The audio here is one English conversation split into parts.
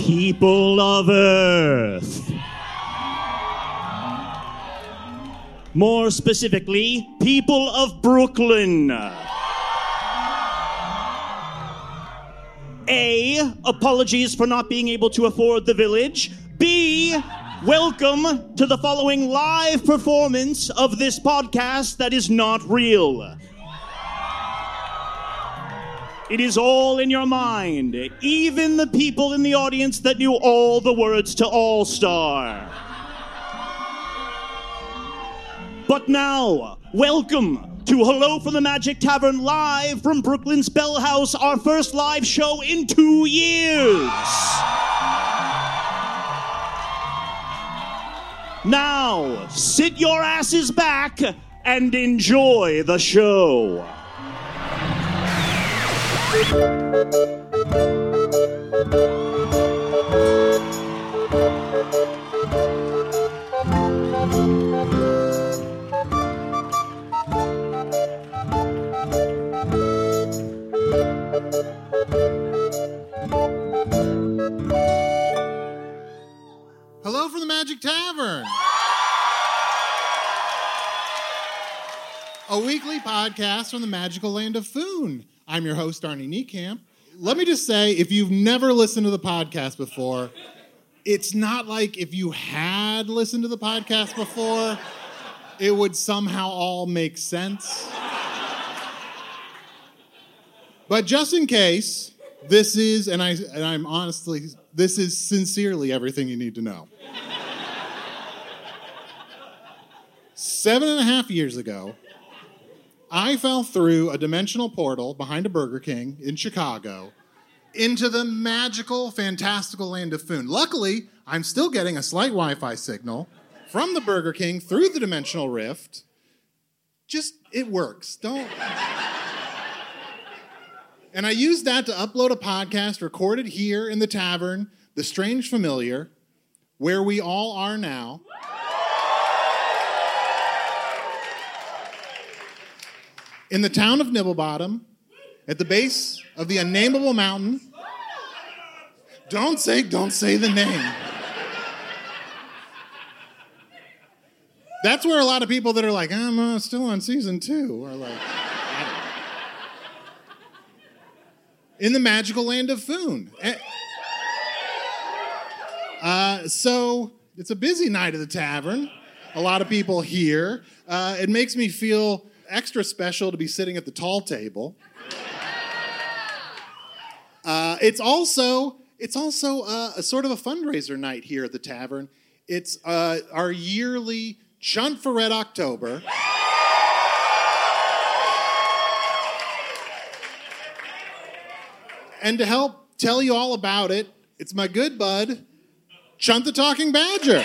People of Earth. More specifically, people of Brooklyn. A. Apologies for not being able to afford the village. B. Welcome to the following live performance of this podcast that is not real. It is all in your mind, even the people in the audience that knew all the words to All Star. But now, welcome to Hello from the Magic Tavern live from Brooklyn's Bell House, our first live show in two years. Now, sit your asses back and enjoy the show. Hello from the Magic Tavern. A weekly podcast from the magical land of Foon. I'm your host, Arnie Niekamp. Let me just say, if you've never listened to the podcast before, it's not like if you had listened to the podcast before, it would somehow all make sense. But just in case, this is, and, I, and I'm honestly, this is sincerely everything you need to know. Seven and a half years ago, I fell through a dimensional portal behind a Burger King in Chicago into the magical, fantastical land of Foon. Luckily, I'm still getting a slight Wi Fi signal from the Burger King through the dimensional rift. Just, it works. Don't. And I used that to upload a podcast recorded here in the tavern, The Strange Familiar, where we all are now. In the town of Nibblebottom, at the base of the unnameable mountain. Don't say, don't say the name. That's where a lot of people that are like, I'm uh, still on season two are like, in the magical land of Foon. Eh, Uh, so it's a busy night at the tavern. A lot of people here. Uh, it makes me feel extra special to be sitting at the tall table. Uh, it's also it's also uh, a sort of a fundraiser night here at the tavern. It's uh, our yearly Chunt for Red October. And to help tell you all about it, it's my good bud, Chunt the Talking Badger.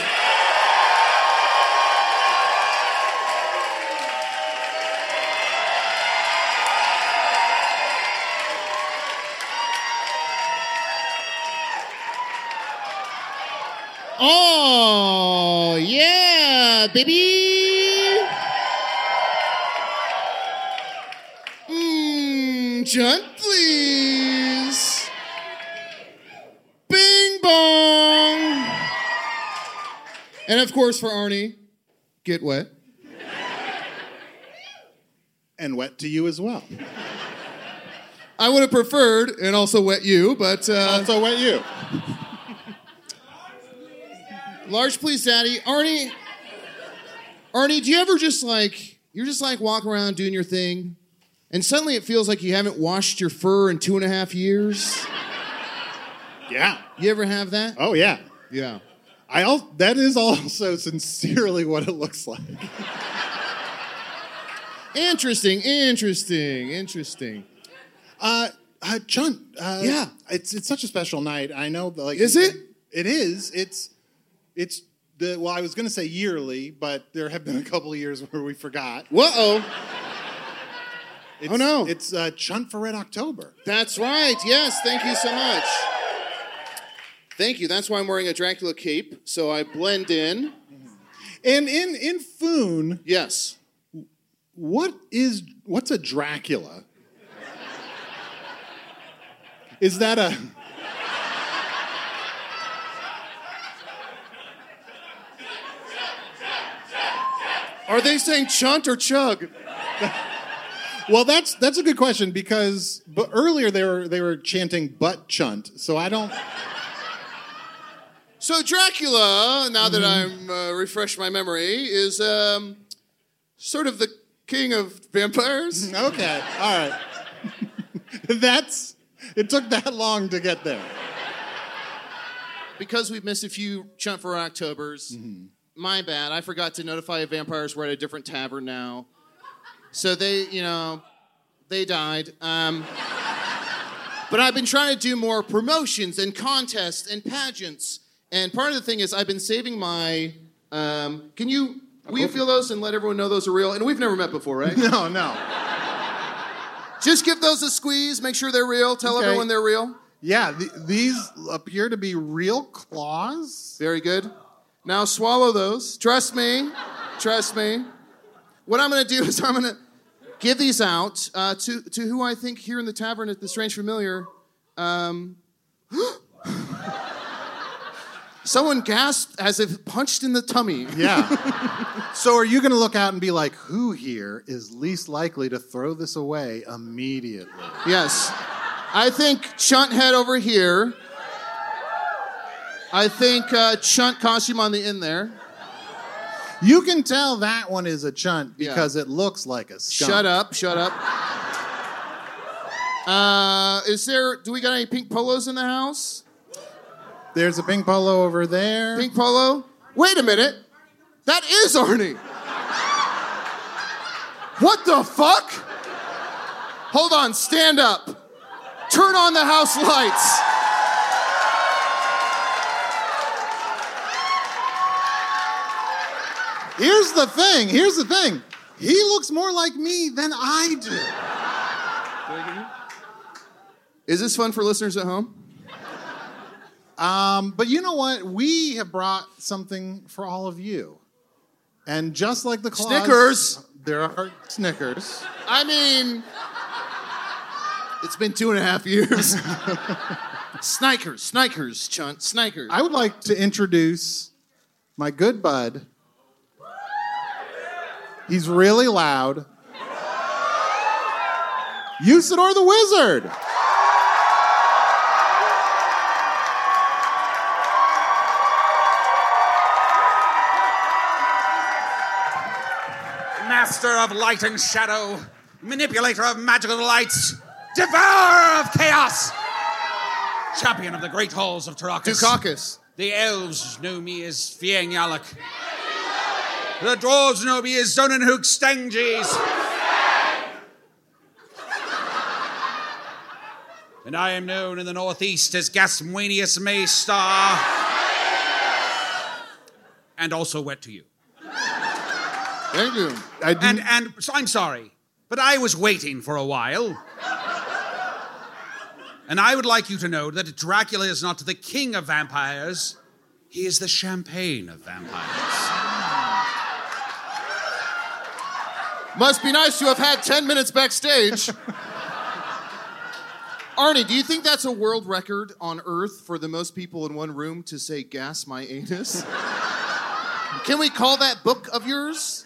Mmm, please. Bing bong. And of course, for Arnie, get wet. And wet to you as well. I would have preferred and also wet you, but uh, Also wet you. large please, daddy. Arnie, Arnie, do you ever just like you're just like walking around doing your thing, and suddenly it feels like you haven't washed your fur in two and a half years? Yeah. You ever have that? Oh yeah. Yeah. I al- that is also sincerely what it looks like. Interesting, interesting, interesting. Uh, uh Chunt, uh, Yeah. it's it's such a special night. I know, like, Is it? It is. It's it's the well, I was going to say yearly, but there have been a couple of years where we forgot. Whoa. It's, Oh, no. It's uh, Chunt for Red October. That's right. Yes, thank you so much. Thank you. That's why I'm wearing a Dracula cape, so I blend in. And in in Foon, Yes. what is what's a Dracula? Is that a Are they saying chunt or chug? Well, that's that's a good question because but earlier they were they were chanting butt chunt. So I don't So Dracula, now that I'm uh, refreshed my memory, is um, sort of the king of vampires. Okay. All right. that's it took that long to get there. Because we've missed a few chunt for Octobers, my bad. I forgot to notify vampires we're at a different tavern now. So they, you know, they died. Um, but I've been trying to do more promotions and contests and pageants. And part of the thing is I've been saving my. Um, can you? Will you feel those and let everyone know those are real? And we've never met before, right? No, no. Just give those a squeeze. Make sure they're real. Tell Okay. everyone they're real. Yeah, th- these appear to be real claws. Very good. Now swallow those. Trust me. Trust me. What I'm going to do is I'm going to give these out uh, to, to who I think here in the tavern at the Strange Familiar. Um, someone gasped as if punched in the tummy. Yeah. so are you going to look out and be like, who here is least likely to throw this away immediately? Yes. I think Chunt head over here. I think uh, Chunt costume on the end there. You can tell that one is a chunt Yeah. because it looks like a skunk. Shut up, shut up. Uh, is there, do we got any pink polos in the house? There's a pink polo over there. Pink polo? Wait a minute. That is Arnie. What the fuck? Hold on, stand up. Turn on the house lights. Here's the thing. Here's the thing. He looks more like me than I do. Is this fun for listeners at home? Um, but you know what? We have brought something for all of you. And just like the claws, Snickers. there are Snickers. I mean, it's been two and a half years. Snikers, Snikers, Chunt, Snikers. I would like to introduce my good bud. He's really loud. Usidore the Wizard. Master of light and shadow, manipulator of magical lights, devourer of chaos, champion of the great halls of Tarakas. Dukakis. The elves know me as Fieng The dwarves know me as Stanges. And I am known in the northeast as Gasmuenius Maystar. And also wet to you. Thank you. I And and so I'm sorry, but I was waiting for a while. And I would like you to know that Dracula is not the king of vampires, he is the champagne of vampires. Must be nice to have had 10 minutes backstage. Arnie, do you think that's a world record on Earth for the most people in one room to say gas my anus? Can we call that book of yours?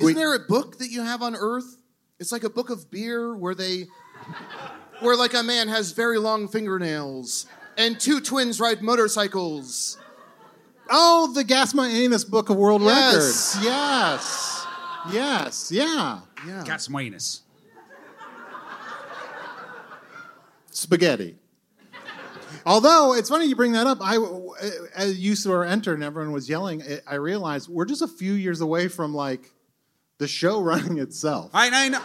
Isn't there a book that you have on Earth? It's like a book of beer where they where like a man has very long fingernails and two twins ride motorcycles. Oh, the Gas My Anus Book of World Yes. Records. Yes. Yes. Yeah. Yeah. Gas Moines. Spaghetti. Although it's funny you bring that up, I as you saw enter and everyone was yelling, I- I realized we're just a few years away from like the show running itself. I, I know.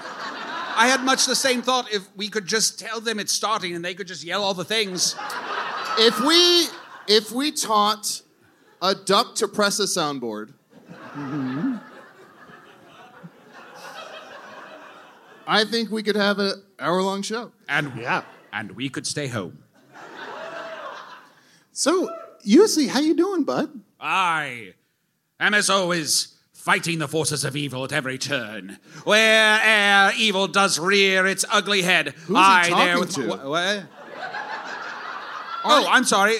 I had much the same thought. If we could just tell them it's starting and they could just yell all the things. If we if we taught a duck to press a soundboard, mm-hmm. I think we could have an hour long show. And Yeah. and we could stay home. So, Yussi, how you doing, bud? I am as always fighting the forces of evil at every turn. Where'er evil does rear its ugly head, Who's he I talking there with to? my- wha- what? Eh? Oh, I'm sorry.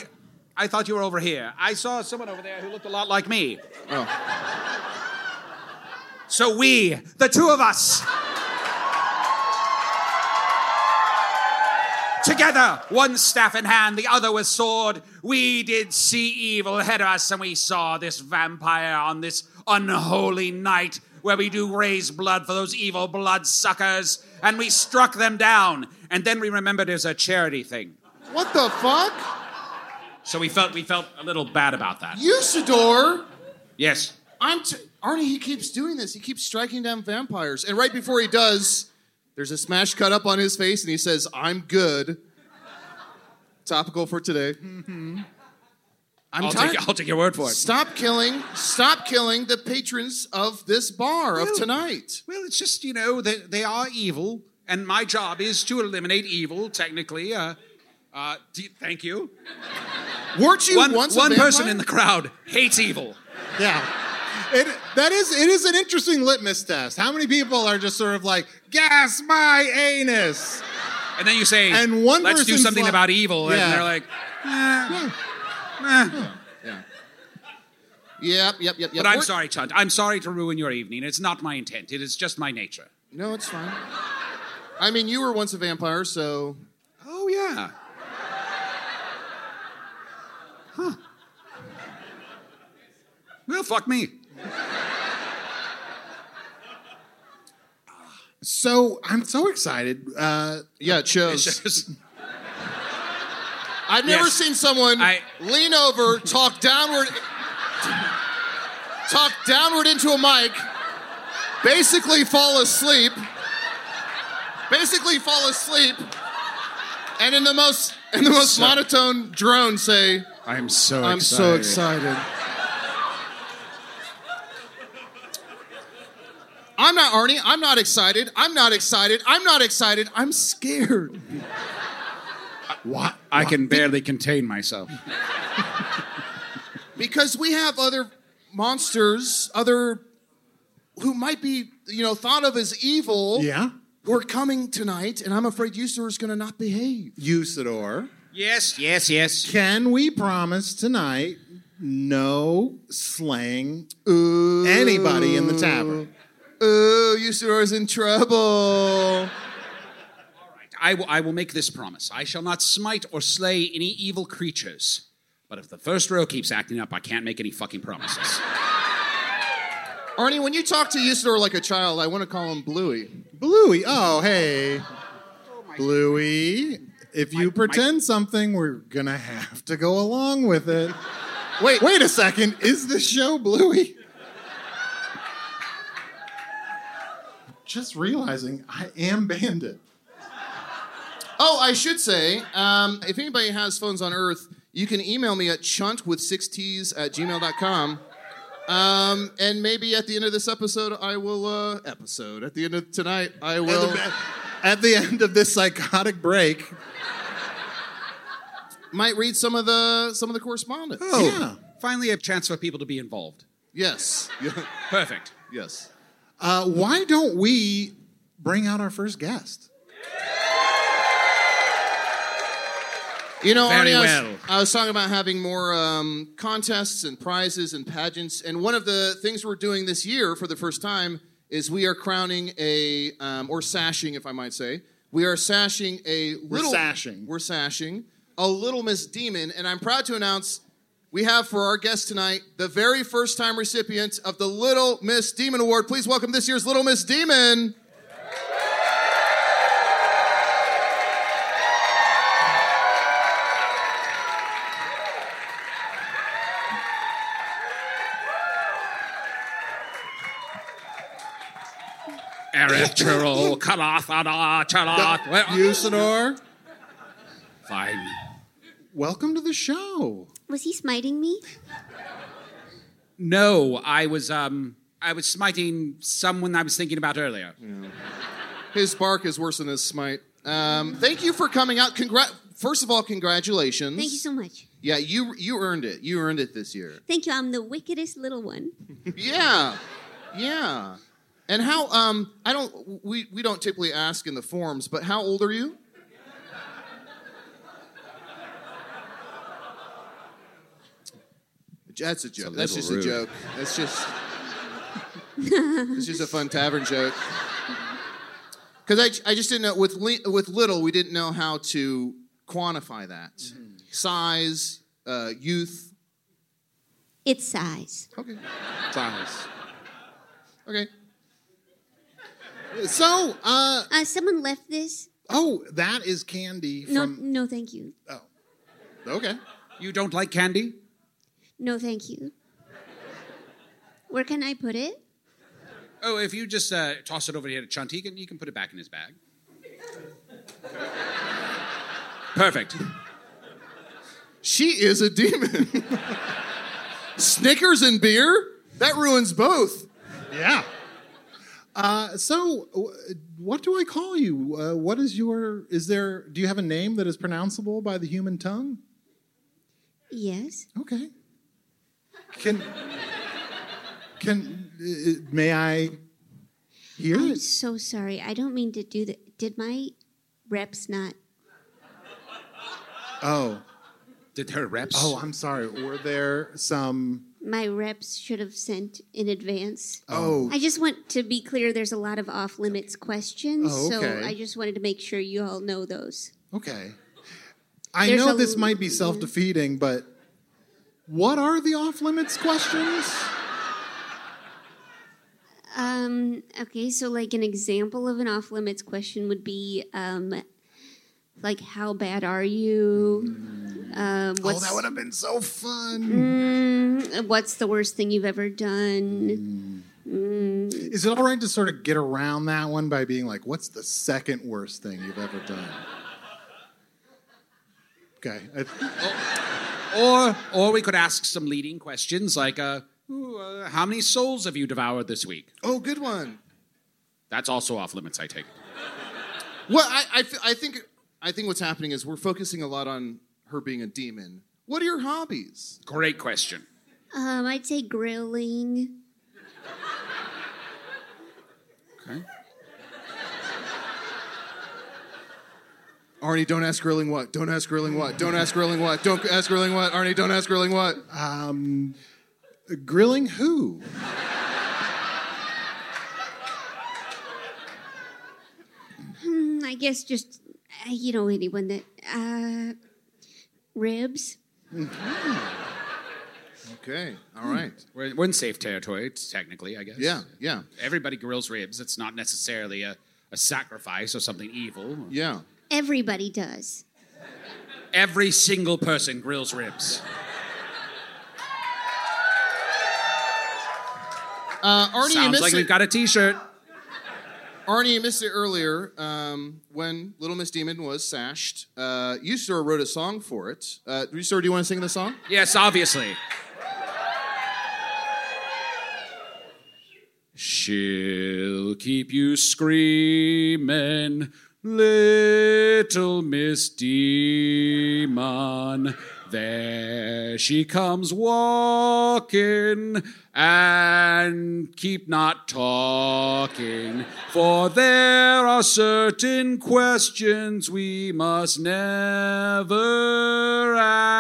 I thought you were over here. I saw someone over there who looked a lot like me. Oh. So we, the two of us, together, one staff in hand, the other with sword, we did see evil ahead of us, and we saw this vampire on this unholy night where we do raise blood for those evil bloodsuckers, and we struck them down. And then we remembered it was a charity thing. What the fuck? So we felt we felt a little bad about that. Usidore! Yes. I'm t- Arnie, he keeps doing this. He keeps striking down vampires. And right before he does, there's a smash cut up on his face and he says, I'm good. Topical for today. I'm I'll tired. take, I'll take your word for it. Stop killing, stop killing the patrons of this bar of tonight. Well, it's just, you know, they, they are evil, and my job is to eliminate evil, technically. Uh, uh, d- thank you. Weren't you One, once one vampire? person in the crowd hates evil. Yeah. It, that is it is an interesting litmus test. How many people are just sort of like gas my anus? And then you say, And one let's do something like- about evil. Yeah. And they're like, eh, eh. Yep, yep, yep, yep. But I'm Weren't- sorry, Chunt. I'm sorry to ruin your evening. It's not my intent. It is just my nature. No, it's fine. I mean, you were once a vampire, so Oh, yeah. Huh. Well, fuck me. So I'm so excited. Uh, yeah, it shows. It's just, I've never Yes. seen someone I- lean over, talk downward, talk downward into a mic, basically fall asleep, basically fall asleep, and in the most in the most monotone drone say, I'm so "I'm so excited." I'm not Arnie. I'm not excited. I'm not excited. I'm not excited. I'm scared. what? I can barely contain myself. because we have other monsters, other who might be, you know, thought of as evil. Yeah. Who are coming tonight, and I'm afraid Usidore is going to not behave. Usidore, Yes, yes, yes. can we promise tonight no slaying Ooh. anybody in the tavern? Ooh, Usidore is in trouble. I will, I will make this promise. I shall not smite or slay any evil creatures. But if the first row keeps acting up, I can't make any fucking promises. Arnie, when you talk to Usidore like a child, I want to call him Bluey. Bluey. Oh, hey. Bluey. If you My- pretend something, we're going to have to go along with it. Wait, Wait a second. Is this show Bluey? Just realizing I am Bandit. Oh, I should say, um, if anybody has phones on Earth, you can email me at chunt with six T's at gmail.com. Um, and maybe at the end of this episode, I will, uh, episode, at the end of tonight, I will, At the end of this psychotic break. might read some of the, some of the correspondence. Oh, Yeah. finally a chance for people to be involved. Yes. Perfect. yes. Uh, why don't we bring out our first guest? You know, Very Arnie, I, was. I was talking about having more um, contests and prizes and pageants, and one of the things we're doing this year for the first time is we are crowning a, um, or sashing, if I might say, we are sashing a little. sashing. We're sashing a Little Miss Demon, and I'm proud to announce we have for our guest tonight the very first time recipient of the Little Miss Demon Award. Please welcome this year's Little Miss Demon. Kalathana, Chalat. Well, Usidore, Fine. welcome to the show. Was he smiting me? No, I was um I was smiting someone I was thinking about earlier. His bark is worse than his smite. Um, thank you for coming out. Congrat. First of all, congratulations. Thank you so much. Yeah, you you earned it. You earned it this year. Thank you. I'm the wickedest little one. Yeah, yeah. And how? Um, I don't. We we don't typically ask in the forums, but how old are you? That's a joke. That's just little a joke. That's just. it's just a fun tavern joke. Because I, I just didn't know with li- with little we didn't know how to quantify that size, uh, youth. It's size. Okay. Size. Okay. So, uh, Uh, someone left this. oh, that is candy No, no, thank you. Oh, okay. You don't like candy? No, thank you. Where can I put it? Oh, if you just uh, toss it over here to Chunt, he can, he can put it back in his bag. Perfect. She is a demon. Snickers and beer? That ruins both. Yeah. Uh, so, w- what do I call you? Uh, what is your? Is there? Do you have a name that is pronounceable by the human tongue? Yes. Okay. Can can uh, may I hear I'm it? so sorry. I don't mean to do that. Did my reps not? Oh, Did her reps? oh, I'm sorry. Were there some? My reps should have sent in advance. Oh, I just want to be clear. There's a lot of off limits questions, Oh, so. I just wanted to make sure you all know those. okay. I There's know a- this might be self defeating, but what are the off limits questions? Um, okay, so like an example of an off limits question would be um, like how bad are you? Um, Oh, that would have been so fun. Mm, what's the worst thing you've ever done? mm Is it all right to sort of get around that one by being like, what's the second worst thing you've ever done? Okay. I- Or, or we could ask some leading questions like, uh, ooh, uh, how many souls have you devoured this week? Oh, good one. That's also off limits, I take. it. Well, I, I, I think I think what's happening is we're focusing a lot on her being a demon. What are your hobbies? Great question. Um, I'd say grilling. Okay. Arnie, don't ask grilling what? Don't ask grilling what? Don't ask grilling what? Don't ask grilling what? Arnie, don't ask grilling what? Um, grilling who? Mm, I guess just uh, you know anyone that uh, ribs. Okay, all right. We're, we're in safe territory, technically, I guess. Yeah, yeah, Everybody grills ribs. It's not necessarily a, a sacrifice or something evil. yeah. Everybody does. Every single person grills ribs. Uh, Arnie, you Sounds missed like it. we've got a T-shirt. Arnie, you missed it earlier um, when Little Miss Demon was sashed. Uh, you sir wrote a song for it. Uh, you sir, do you want to sing the song? Yes, obviously. She'll keep you screaming, little Miss Demon. There she comes walking, and keep not talking, for there are certain questions we must never ask.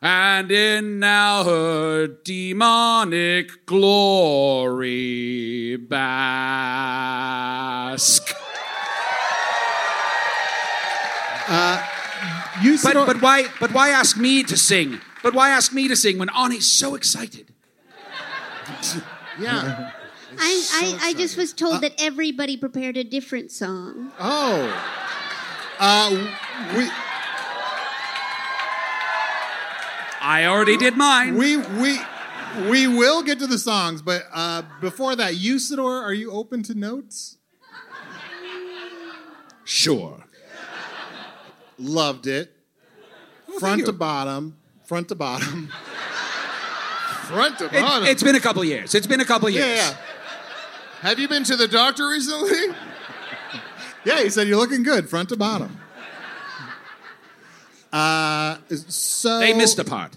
And in now her demonic glory bask. You But, said, but why but why ask me to sing? But why ask me to sing when Arnie's so excited? Yeah. I, I, I just was told that everybody prepared a different song. oh, uh, we I already did mine. we we we will get to the songs, but uh, before that, Usidore, are you open to notes? Sure. Loved it, front to bottom, front to bottom, front to bottom. It, bottom. has been a couple years. It's been a couple years. yeah, yeah. Have you been to the doctor recently? Yeah, he said you're looking good, front to bottom. Uh, so They missed a part.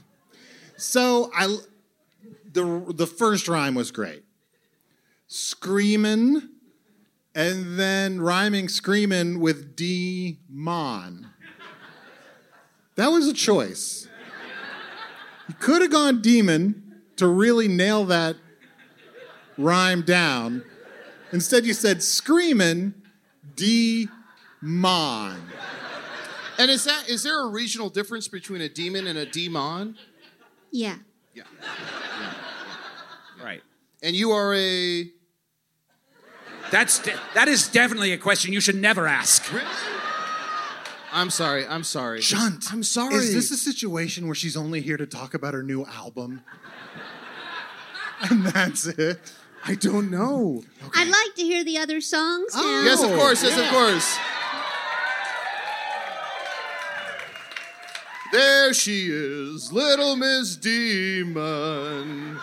So I, the the first rhyme was great. screaming, and then rhyming screaming with demon. That was a choice. You could have gone demon to really nail that rhyme down. Instead, you said screaming demon. And is that is there a regional difference between a demon and a demon? Yeah. Yeah. Right. And you are a That's de- that is definitely a question you should never ask. I'm sorry. I'm sorry. Chunt. I'm sorry. Is this a situation where she's only here to talk about her new album? and that's it. I don't know. I'd like to hear the other songs oh. now. Oh. Yes, of course. Yes, yeah. of course. There she is, little Miss Demon.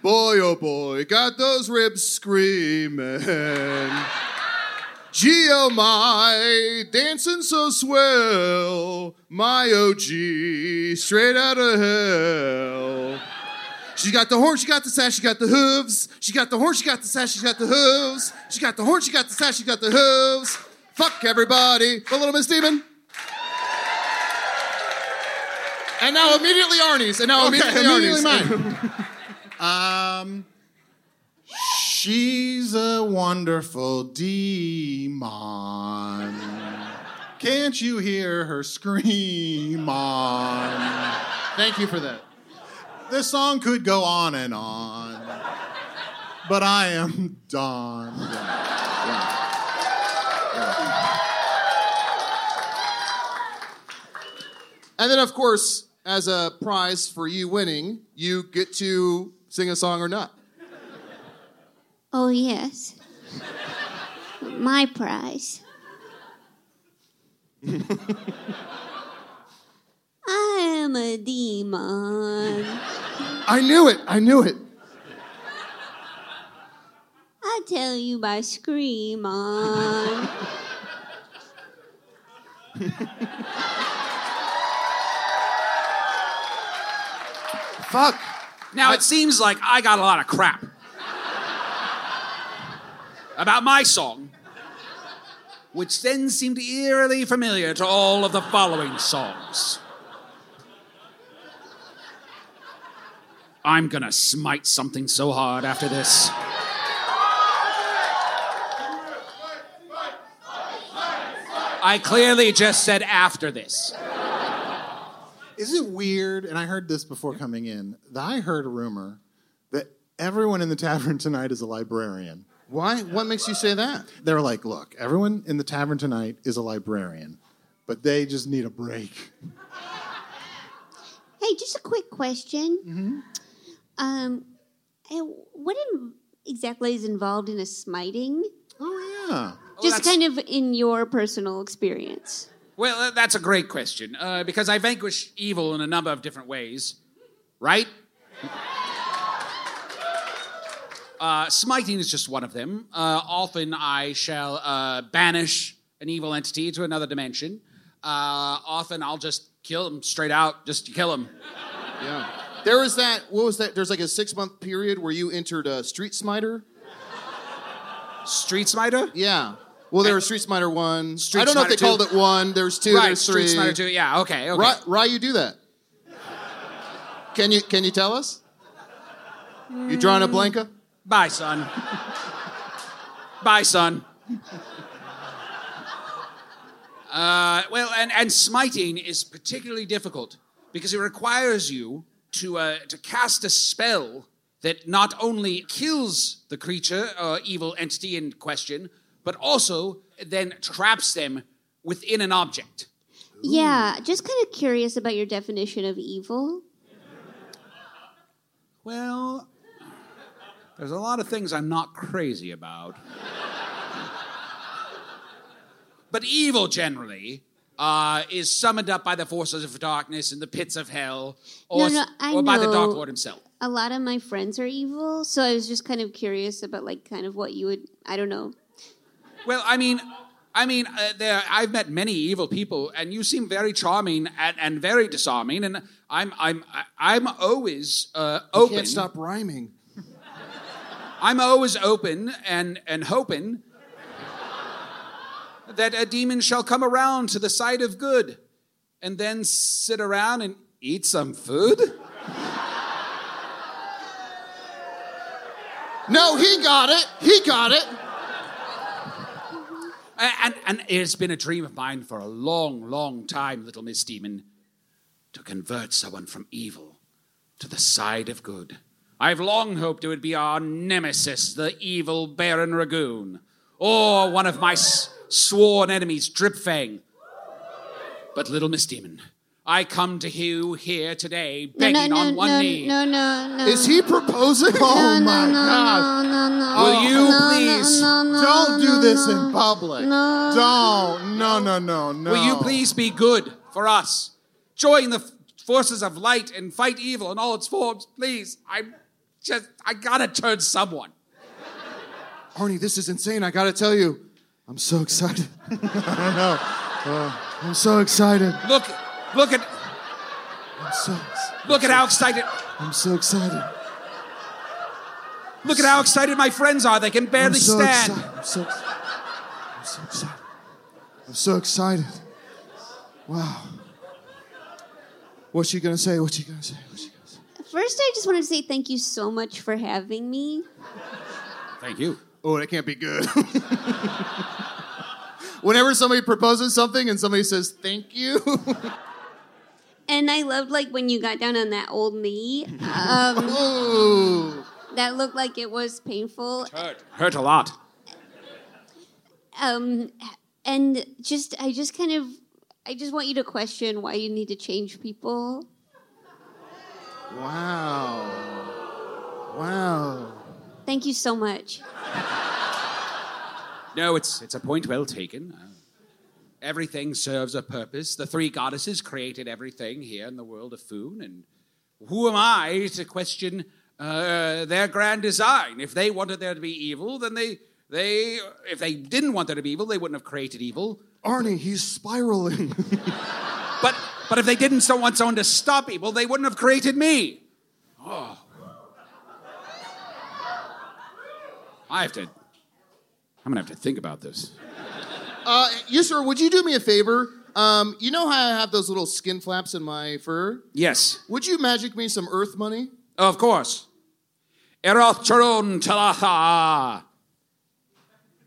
Boy, oh boy, got those ribs screaming. Gee, oh my, dancing so swell. My OG, straight out of hell. She got the horn, she got the sash, she got the hooves. She got the horn, she got the sash, she got the hooves. She got the horn, she got the sash, she got the hooves. Fuck everybody, but little Miss Demon. And now immediately Arnie's, and now Okay, immediately, immediately Arnie's. Um, she's a wonderful demon. Can't you hear her scream on? Thank you for that. This song could go on and on, but I am done. And then, of course, as a prize for you winning, you get to sing a song or not. Oh, yes. My prize. I am a demon. I knew it. I knew it. I tell you by scream on. Fuck. Now it seems like I got a lot of crap about my song, which then seemed eerily familiar to all of the following songs. I'm gonna smite something so hard after this. I clearly just said after this. Is it weird? And I heard this before coming in. That I heard a rumor that everyone in the tavern tonight is a librarian. Why? What makes you say that? They're like, look, everyone in the tavern tonight is a librarian, but they just need a break. Hey, just a quick question. Mm-hmm. Um, eh, what in, exactly is involved in a smiting? Oh yeah. just that's- kind of in your personal experience. Well, uh, that's a great question uh, because I vanquish evil in a number of different ways, right? Uh, smiting is just one of them. Uh, often I shall uh, banish an evil entity to another dimension. uh, often I'll just kill them straight out, just kill them. Yeah. There was that. What was that? There's like a six month period where you entered a Street Smiter. Street Smiter? Yeah. Well, there was Street Smiter one. Street I don't know if they two. called it one. There's two. right, there's three. Street Smiter 2. Yeah, okay, okay. Why, why you do that? Can you can you tell us? You drawing a Blanca? Bye, son. Bye, son. Uh, well, and, and smiting is particularly difficult because it requires you to, uh, to cast a spell that not only kills the creature or evil entity in question, but also then traps them within an object. Yeah, just kind of curious about your definition of evil. Well, there's a lot of things I'm not crazy about. but evil generally uh, is summoned up by the forces of darkness in the pits of hell or, No, no, or by the Dark. Lord himself. A lot of my friends are evil, so I was just kind of curious about like kind of what you would I don't know. Well, I mean, I mean, uh, there. I've met many evil people, and you seem very charming and, and very disarming. And I'm, I'm, I'm always uh, open. Can't stop rhyming. I'm always open and and hoping that a demon shall come around to the side of good, and then sit around and eat some food. No, he got it. He got it. And, and it's been a dream of mine for a long, long time, little Miss Demon, to convert someone from evil to the side of good. I've long hoped it would be our nemesis, the evil Baron Ragoon, or one of my s- sworn enemies, Dripfang. But, little Miss Demon, I come to you here today begging no, no, on one no, knee. no, no, no. Is he proposing? Oh no, my no, god! No, no, no. Will you no, please- No, no, Don't no, do this no. in public. No. Don't. No, no, no, no. Will you please be good for us? Join the forces of light and fight evil in all its forms, please. I'm just, I gotta turn someone. Arnie, this is insane. I gotta tell you, I'm so excited. I don't know. Uh, I'm so excited. Look, look at, I'm so, look at how excited, I'm so excited. look at how excited my friends are. They can I'm barely so stand. excited. I'm so, ex- I'm so excited. I'm so excited. Wow. What's she gonna say? What's she gonna say? What's she gonna say? First, I just wanted to say thank you so much for having me. Thank you. Oh, that can't be good. Whenever somebody proposes something and somebody says thank you, And I loved like when you got down on that old knee. Um, that looked like it was painful. Hurt, hurt a lot. Um, and just I just kind of I just want you to question why you need to change people. wow, wow. Thank you so much. No, it's it's a point well taken. Everything serves a purpose. The three goddesses created everything here in the world of Foon, and who am I to question uh, their grand design? If they wanted there to be evil, then they they if they didn't want there to be evil, they wouldn't have created evil. Arnie, he's spiraling. But but if they didn't so want someone to stop evil, they wouldn't have created me. Oh. I have to. I'm gonna have to think about this. Uh, you sir, would you do me a favor? Um, you know how I have those little skin flaps in my fur? Yes. Would you magic me some Earth money? Of course. Eroth Charon Talatha.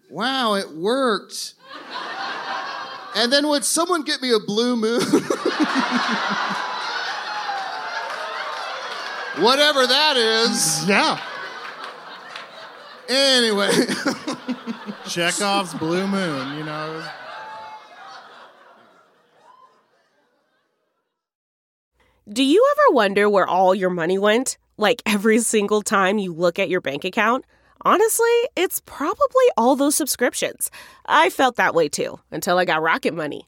Wow, it worked. And then would someone get me a blue moon? Whatever that is. Yeah. Anyway, Chekhov's Blue Moon, you know. Do you ever wonder where all your money went? Like every single time you look at your bank account? Honestly, it's probably all those subscriptions. I felt that way too until I got Rocket Money.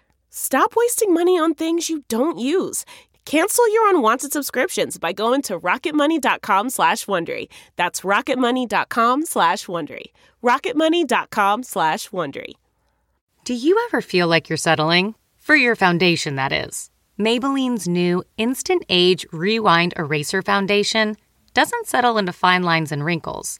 Stop wasting money on things you don't use. Cancel your unwanted subscriptions by going to rocketmoney.com slash Wondery. That's rocketmoney.com slash Wondery. rocketmoney.com slash Wondery. Do you ever feel like you're settling? For your foundation, that is. Maybelline's new Instant Age Rewind Eraser Foundation doesn't settle into fine lines and wrinkles.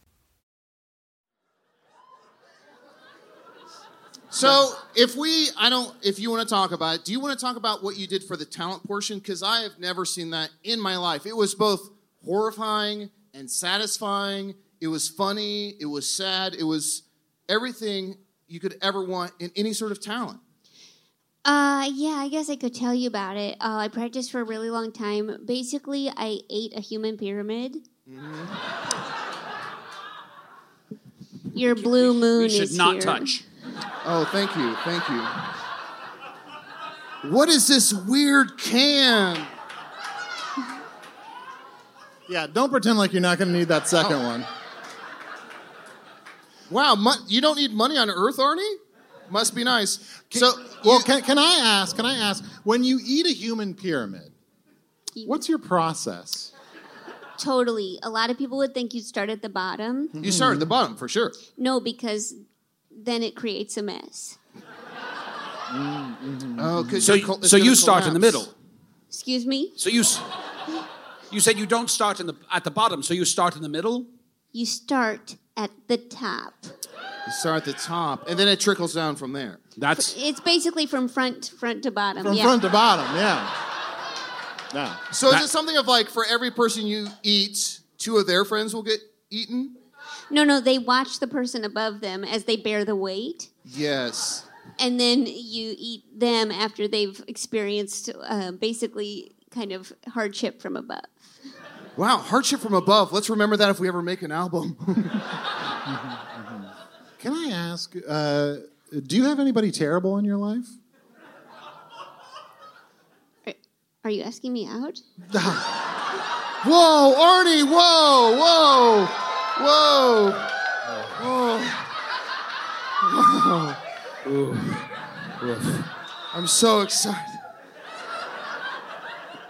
So if we, I don't, if you want to talk about it, do you want to talk about what you did for the talent portion? Because I have never seen that in my life. It was both horrifying and satisfying. It was funny. It was sad. It was everything you could ever want in any sort of talent. Uh, yeah, I guess I could tell you about it. Uh, I practiced for a really long time. Basically, I ate a human pyramid. Your blue moon We should is not here. touch. Oh, thank you, thank you. What is this weird can? Yeah, don't pretend like you're not going to need that second Oh. one. Wow, mon- you don't need money on Earth, Arnie? Must be nice. So, Well, can, can I ask? Can I ask? When you eat a human pyramid, what's your process? Totally. A lot of people would think you'd start at the bottom. you start at the bottom for sure. No, because then it creates a mess. Mm-hmm. Oh, 'cause So, you're col- it's so you start in the middle. Excuse me? So you, you said you don't start in the at the bottom. So you start in the middle. You start at the top. You start at the top, and then it trickles down from there. That's It's basically from front front to bottom. From yeah. front to bottom, yeah. Yeah. So is it something of like for every person you eat, two of their friends will get eaten? No, no, they watch the person above them as they bear the weight, Yes. and then you eat them after they've experienced uh, basically kind of hardship from above. Wow, hardship from above. Let's remember that if we ever make an album. Can I ask, uh, do you have anybody terrible in your life? Are, are you asking me out? whoa, Arnie! Whoa, whoa, whoa, whoa. I'm so excited.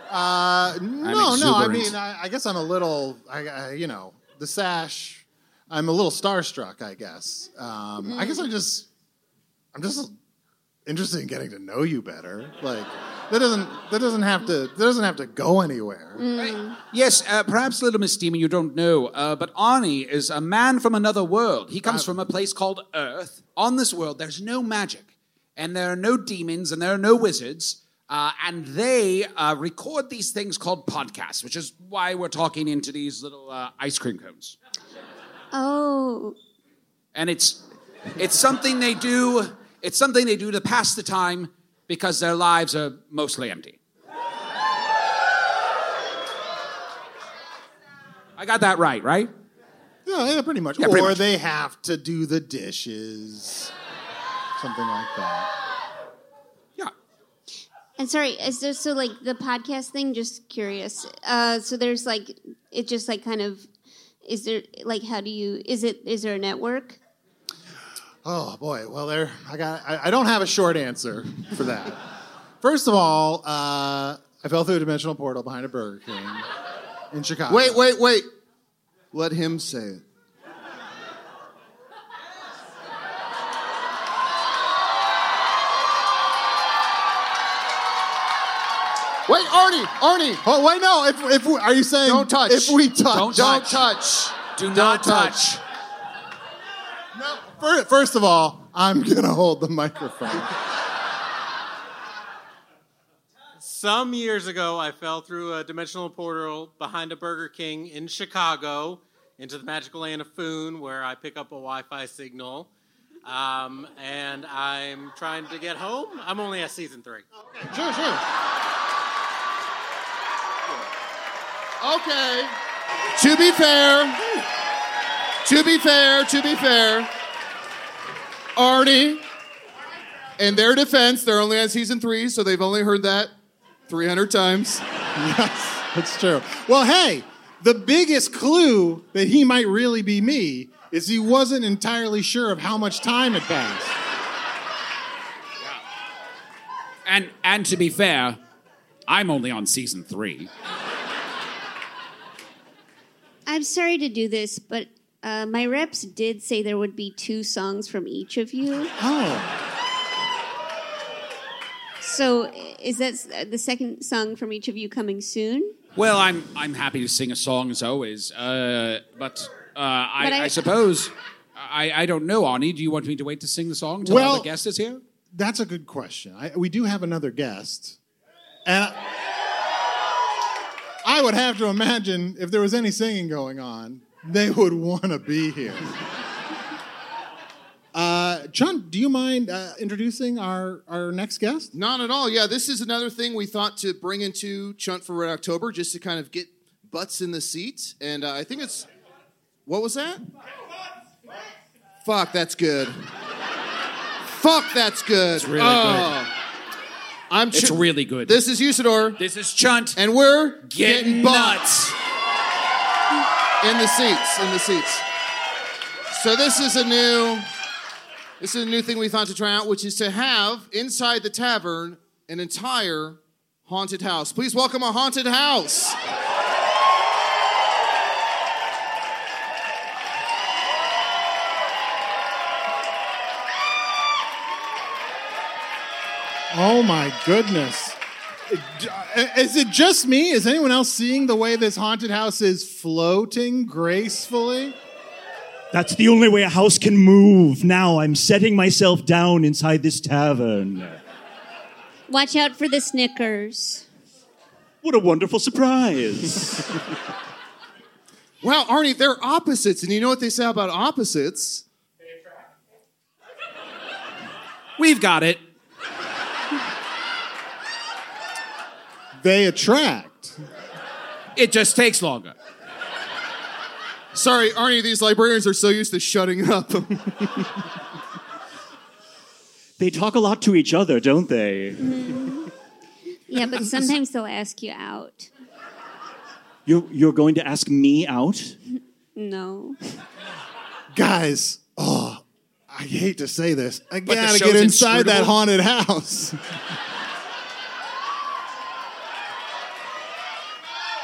Uh, no, no. I mean, I, I guess I'm a little, I, I, you know, the sash. I'm a little starstruck. I guess. Um, I guess I'm just, I'm just interested in getting to know you better. Like that doesn't, that doesn't have to, that doesn't have to go anywhere. yes. Uh, perhaps, a little Miss Demon, you don't know, uh, but Arnie is a man from another world. He comes from a place called Earth. On this world, there's no magic, and there are no demons, and there are no wizards. Uh, and they uh, record these things called podcasts, which is why we're talking into these little uh, ice cream cones. Oh, and it's it's something they do it's something they do to pass the time because their lives are mostly empty i got that right right Yeah, yeah, pretty much. Yeah, or much. they have to do the dishes, something like that. yeah and sorry, is there so like the podcast thing? Just curious. Uh, so there's like it just like kind of is there like how do you is it is there a network? Oh boy, well there I got I, I don't have a short answer for that. First of all, uh, I fell through a dimensional portal behind a Burger King in Chicago. Wait, wait, wait. Let him say it. Wait, Arnie, Arnie, Oh wait, no. If if we, are you saying Don't touch. If we touch, Don't don't touch. touch. do Don't not touch. touch first of all, I'm gonna hold the microphone. Some years ago, I fell through a dimensional portal behind a Burger King in Chicago into the magical land of Foon, where I pick up a Wi Fi signal. Um, and I'm trying to get home. I'm only at season three. Sure, sure. Okay. To be fair, to be fair, to be fair, Arnie, in their defense, they're only on season three, so they've only heard that 300 times. Yes, that's true. Well, hey, the biggest clue that he might really be me is he wasn't entirely sure of how much time had passed. And and to be fair, I'm only on season three. I'm sorry to do this, but uh, my reps did say there would be two songs from each of you. Oh. So is that the second song from each of you coming soon? Well, I'm I'm happy to sing a song as always, uh, but uh, I, But I- I, suppose I, I don't know, Arnie. Do you want me to wait to sing the song until Well- the guest is here? That's a good question. I, we do have another guest. And I, I would have to imagine if there was any singing going on, they would want to be here. Uh, John, do you mind uh, introducing our, our next guest? Not at all. Yeah, this is another thing we thought to bring into Chunt for Red October just to kind of get butts in the seats. And uh, I think it's. What was that? Fuck, that's good. Fuck, that's good. It's really good. I'm It's really good. This is Usidore. This is Chunt. And we're Getting butts in the seats. In the seats. So this is a new. This is a new thing we thought to try out, which is to have inside the tavern an entire haunted house. Please welcome a haunted house. Oh my goodness. Is it just me? Is anyone else seeing the way this haunted house is floating gracefully? That's the only way a house can move. Now I'm setting myself down inside this tavern. Watch out for the Snickers. What a wonderful surprise. Wow, Arnie, they're opposites. And you know what they say about opposites? We've got it. They attract. It just takes longer. Sorry, Arnie, these librarians are so used to shutting up. they talk a lot to each other, don't they? Mm-hmm. Yeah, but sometimes they'll ask you out. You're, you're going to ask me out? No. Guys, oh, I hate to say this. I But gotta get inside that haunted house.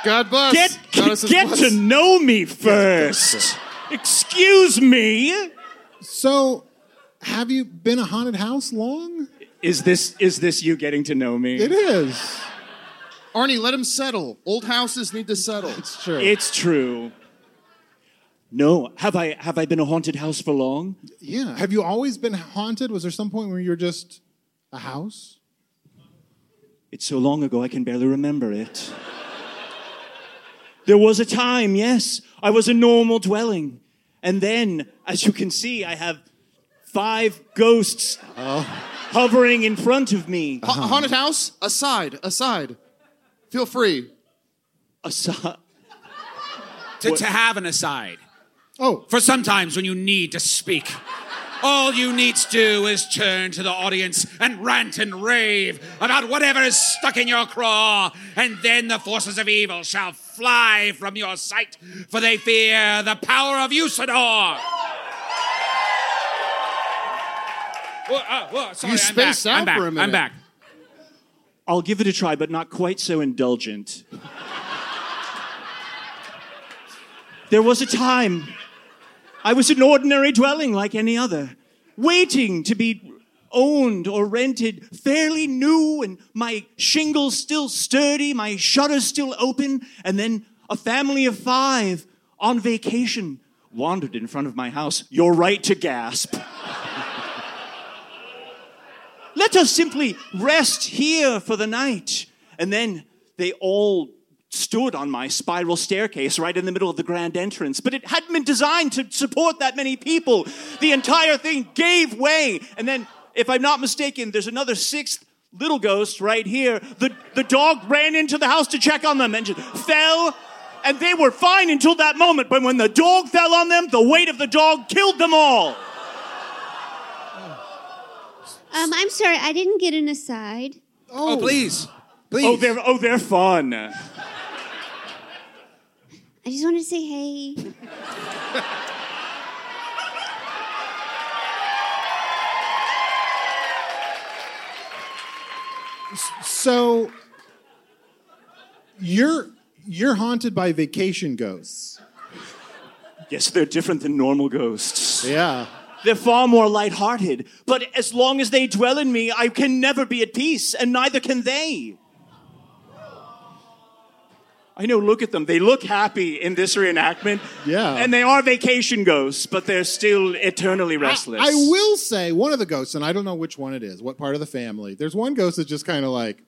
God bless. Get, Goddesses get bless. to know me first. Excuse me. So, have you been a haunted house long? Is this is this you getting to know me? It is. Arnie, let him settle. Old houses need to settle. It's true. It's true. No, have I have I been a haunted house for long? yeah. Have you always been haunted? Was there some point where you were just a house? It's so long ago I can barely remember it. There was a time, yes, I was a normal dwelling. And then, as you can see, I have five ghosts uh-huh. hovering in front of me. Ha- uh-huh. haunted house, aside, aside. Feel free. Aside? To, to have an aside. Oh, For sometimes when you need to speak, all you need to do is turn to the audience and rant and rave about whatever is stuck in your craw, and then the forces of evil shall fly from your sight, for they fear the power of Usidore. Whoa, uh, whoa, sorry, You I'm spaced out I'm back. for a I'm back. I'll give it a try, but not quite so indulgent. There was a time I was an ordinary dwelling like any other, waiting to be owned or rented, fairly new, and my shingles still sturdy, my shutters still open, and then a family of five on vacation wandered in front of my house. You're right to gasp. let us simply rest here for the night. And then they all stood on my spiral staircase right in the middle of the grand entrance. But it hadn't been designed to support that many people. The entire thing gave way. And then, if I'm not mistaken, there's another sixth little ghost right here. The, the dog ran into the house to check on them and just fell. And they were fine until that moment. But when the dog fell on them, the weight of the dog killed them all. Um, I'm sorry, I didn't get an aside. Oh, please. Please. Oh, they're, oh, they're fun. I just wanted to say hey. So you're you're haunted by vacation ghosts. Yes, they're different than normal ghosts. Yeah. They're far more lighthearted. But as long as they dwell in me, I can never be at peace, and neither can they. I know, look at them. They look happy in this reenactment. Yeah. And they are vacation ghosts, but they're still eternally restless. I will say one of the ghosts, and I don't know which one it is, what part of the family. There's one ghost that's just kind of like,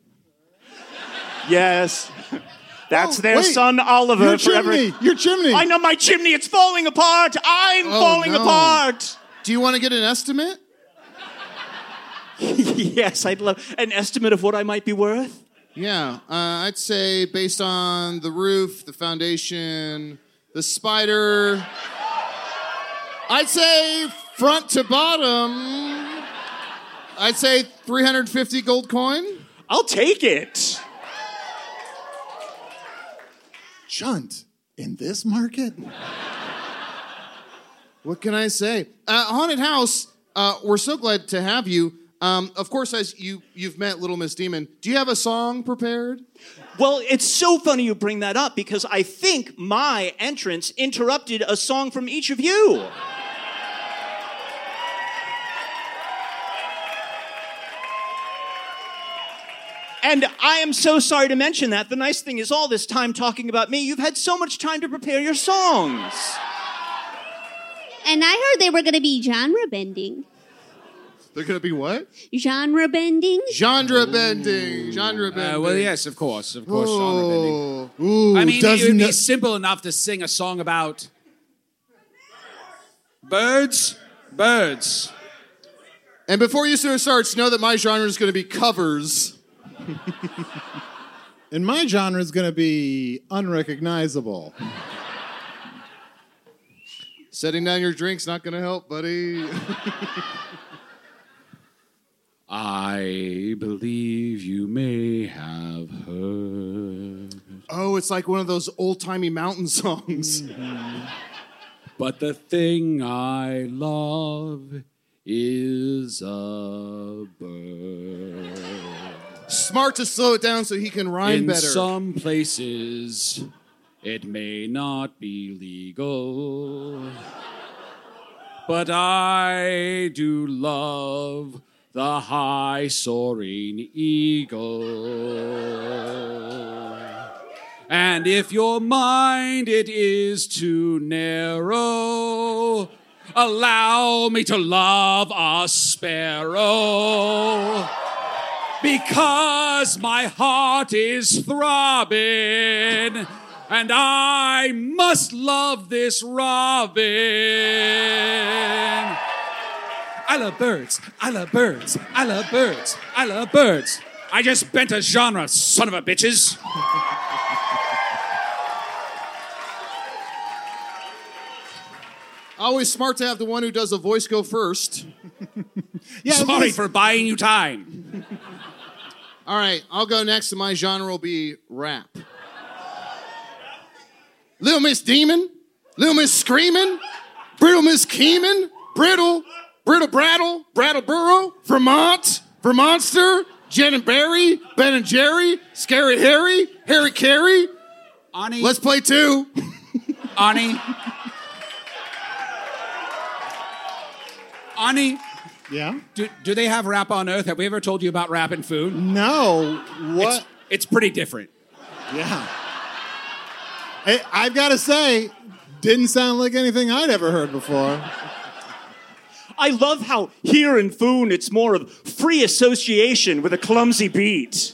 Yes. That's Oh, their wait. son Oliver Your forever. chimney, your chimney. I know my chimney, it's falling apart. I'm Oh, falling no. apart. Do you want to get an estimate? yes, I'd love an estimate of what I might be worth. Yeah, uh, I'd say based on the roof, the foundation, the spider, I'd say front to bottom, I'd say 350 gold coin. I'll take it. Chunt, in this market? What can I say? Uh, Haunted House, uh, we're so glad to have you. Um, of course, as you you've met Little Miss Demon, do you have a song prepared? Well, it's so funny you bring that up because I think my entrance interrupted a song from each of you. And I am so sorry to mention that. The nice thing is, all this time talking about me, you've had so much time to prepare your songs. And I heard they were going to be genre bending. They're gonna be what? Genre bending? Genre bending. Genre bending. Uh, well, yes, of course, of course, genre bending. Oh, ooh, I mean, it doesn't would be simple enough to sing a song about birds, birds. And before you sort of starts, know that my genre is going to be covers. And my genre is going to be unrecognizable. Setting down your drink's not going to help, buddy. I believe you may have heard. oh, it's like one of those old timey mountain songs. But the thing I love is a bird. Smart to slow it down so he can rhyme In better. some places, it may not be legal, but I do love the high soaring eagle. And if your mind it is too narrow, allow me to love a sparrow. Because my heart is throbbing, and I must love this robin. I love birds. I love birds. I love birds. I love birds. I just bent a genre, son of a bitches. Always smart to have the one who does a voice go first. Yeah, Sorry this- for buying you time. All right, I'll go next, and my genre will be rap. Little Miss Demon, Little Miss Screaming, Brittle Miss Keeman, Brittle, Brittle Brattle, Brattle Burrow, Vermont, Vermonster, Jen and Barry, Ben and Jerry, Scary Harry, Harry Caray. Ani, Let's play two. Ani. Ani, Yeah? do, do they have rap on Earth? Have we ever told you about rap and food? No. What? It's, it's pretty different. Yeah. I, I've got to say, didn't sound like anything I'd ever heard before. I love how here in Foon it's more of free association with a clumsy beat.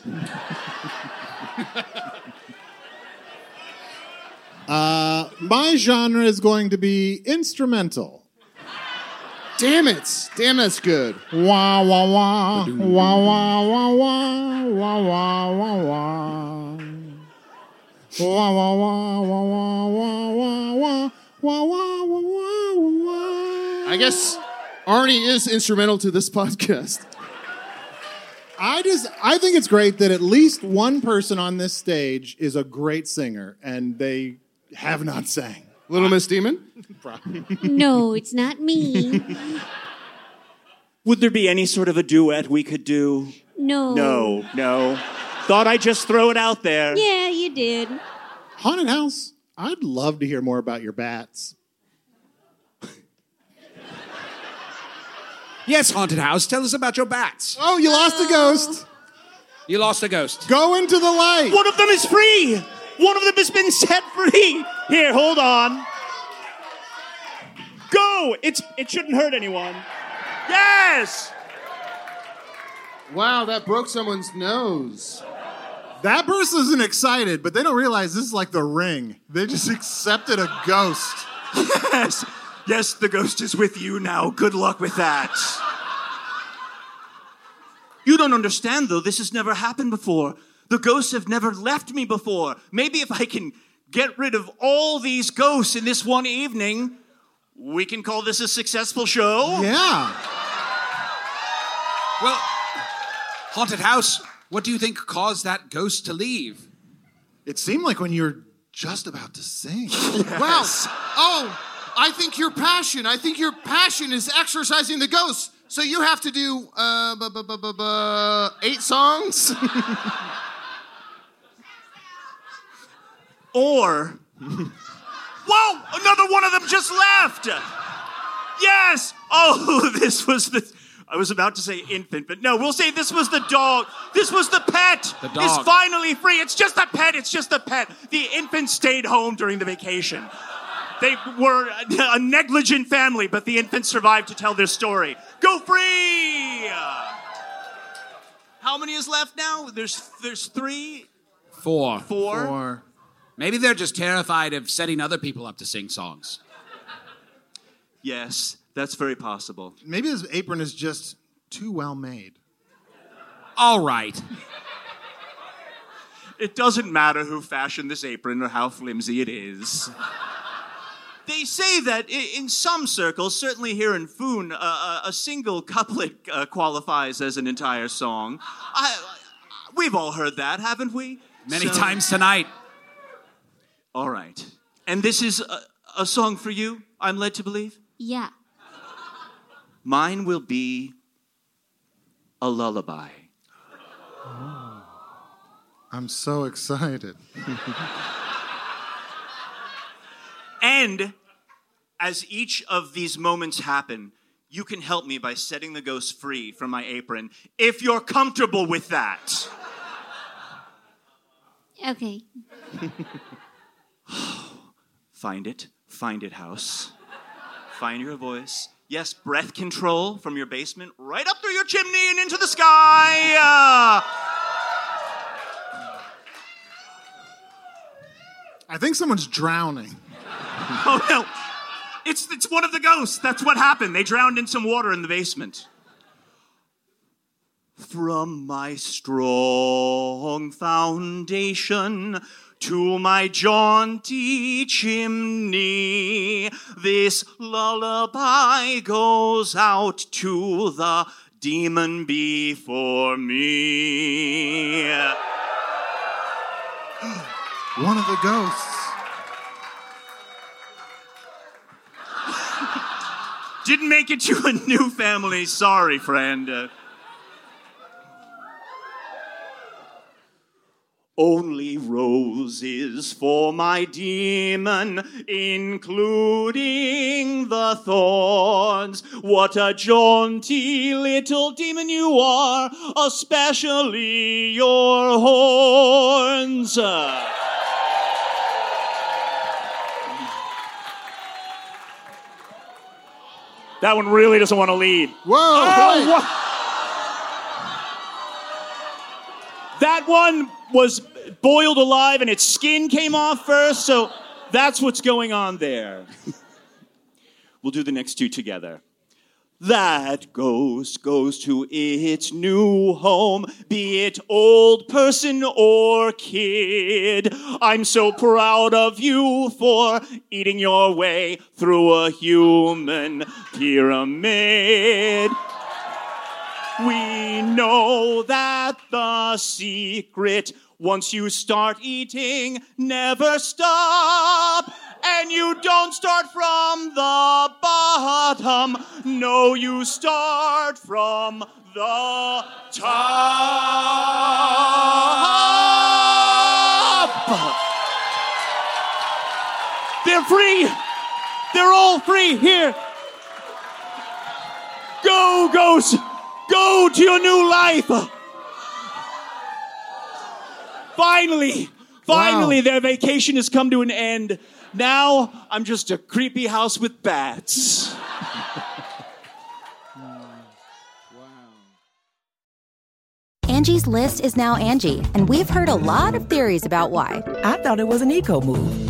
Uh, my genre is going to be instrumental. Damn it. Damn, that's good. Wah wah wah wah wah wah wah wah wah wah wah. Wah wah wah wah wah wah wah wah wah wah wah wah wah. I guess Arnie is instrumental to this podcast. I just I think it's great that at least one person on this stage is a great singer and they have not sang. Little Miss Demon? no, it's not me. Would there be any sort of a duet we could do? No. No, no. Thought I'd just throw it out there. Yeah, you did. Haunted House, I'd love to hear more about your bats. Yes, Haunted House, tell us about your bats. Oh, you lost a ghost. You lost a ghost. Go into the light. One of them is free. One of them has been set free. Here, hold on. Go. It's it shouldn't hurt anyone. Yes. Wow, that broke someone's nose. That person isn't excited, but they don't realize this is like the ring. They just accepted a ghost. Yes. Yes, the ghost is with you now. Good luck with that. You don't understand, though. This has never happened before. The ghosts have never left me before. Maybe if I can get rid of all these ghosts in this one evening, we can call this a successful show. Yeah. Well, Haunted House, what do you think caused that ghost to leave? It seemed like when you were just about to sing. Wow. Oh, I think your passion, I think your passion is exercising the ghosts. So you have to do uh, bu- bu- bu- bu- bu- eight songs? Or, whoa, another one of them just left. Yes. Oh, this was the. I was about to say infant, but no, we'll say this was the dog. This was the pet. The dog. Is finally free. It's just a pet. It's just a pet. The infant stayed home during the vacation. They were a negligent family, but the infant survived to tell their story. Go free. How many is left now? There's there's three, Four. four. Or Maybe they're just terrified of setting other people up to sing songs. Yes, that's very possible. maybe this apron is just too well made. All right. It doesn't matter who fashioned this apron or how flimsy it is. They say that in some circles, certainly here in Foon, uh, uh, a single couplet uh, qualifies as an entire song. I, we've all heard that, haven't we? Many So- times tonight. All right. And this is a, a song for you, I'm led to believe? Yeah. Mine will be a lullaby. I'm so excited. And as each of these moments happen, you can help me by setting the ghost free from my apron if you're comfortable with that. Okay. Find it, find it, house. Find your voice. Yes, breath control from your basement right up through your chimney and into the sky. I think someone's drowning. oh no, it's it's one of the ghosts. That's what happened. They drowned in some water in the basement. From my strong foundation to my jaunty chimney, this lullaby goes out to the demon before me. One of the ghosts. Didn't make it to a new family. Sorry, friend. Uh, Only roses for my demon, including the thorns. What a jaunty little demon you are, especially your horns. That one really doesn't want to lead. Whoa! Oh, wait. wha- That one was boiled alive and its skin came off first, so that's what's going on there. we'll do the next two together. That ghost goes to its new home, be it old person or kid. I'm so proud of you for eating your way through a human pyramid. We know that the secret, once you start eating, never stop. And you don't start from the bottom. No, you start from the top. They're free. They're all free. Here. Go, ghost. Go to your new life. Finally, finally, their vacation has come to an end. Now I'm just a creepy house with bats. Angie's list is now Angie, and we've heard a lot of theories about why. I thought it was an eco move.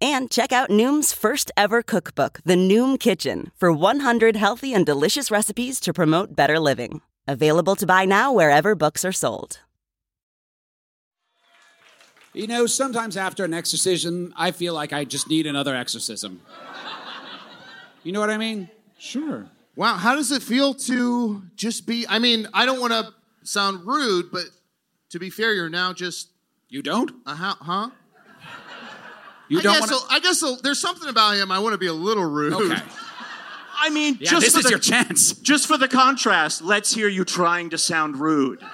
And check out Noom's first ever cookbook, The Noom Kitchen, for 100 healthy and delicious recipes to promote better living. Available to buy now wherever books are sold. You know, sometimes after an exorcism, I feel like I just need another exorcism. You know what I mean? Sure. Wow, how does it feel to just be? I mean, I don't want to sound rude, but to be fair, you're now just. You don't? Uh, how, huh? You I don't guess wanna- so, I guess so, there's something about him I want to be a little rude. Okay. I mean, Yeah, just this for is the, your chance. Just for the contrast, let's hear you trying to sound rude.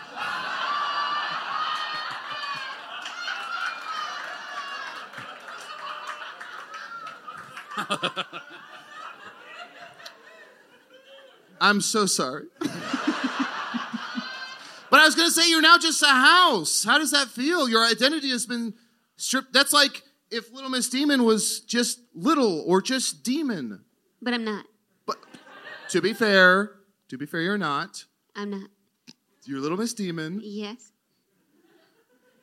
I'm so sorry. but I was going to say, you're now just a house. How does that feel? Your identity has been stripped. That's like if Little Miss Demon was just little or just demon. But I'm not. But To be fair, to be fair, you're not. I'm not. You're Little Miss Demon. Yes.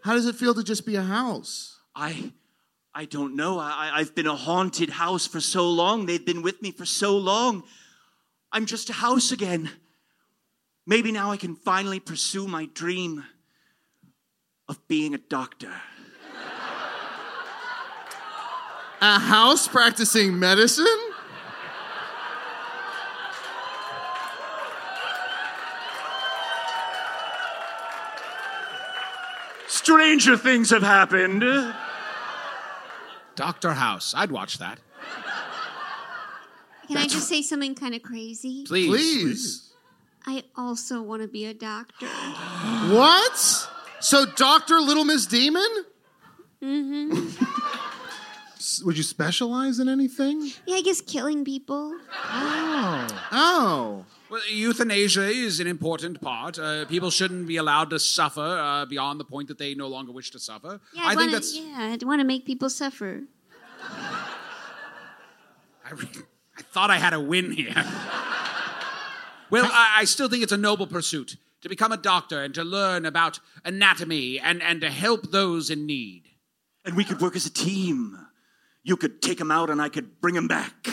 How does it feel to just be a house? I, I don't know. I, I- I've been a haunted house for so long. They've been with me for so long. I'm just a house again. Maybe now I can finally pursue my dream of being a doctor. A house practicing medicine? Stranger things have happened. Doctor House. I'd watch that. Can I just say something kind of crazy? Please. Please. I also want to be a doctor. What? So, Dr. Little Miss Demon? hmm S- Would you specialize in anything? Yeah, I guess killing people. Oh. Oh. Well, euthanasia is an important part. Uh, people shouldn't be allowed to suffer uh, beyond the point that they no longer wish to suffer. Yeah, I I'd think wanna, that's. Yeah, I'd want to make people suffer. I, re- I thought I had a win here. well, I, I still think it's a noble pursuit to become a doctor and to learn about anatomy and, and to help those in need. And we could work as a team. You could take him out and I could bring him back.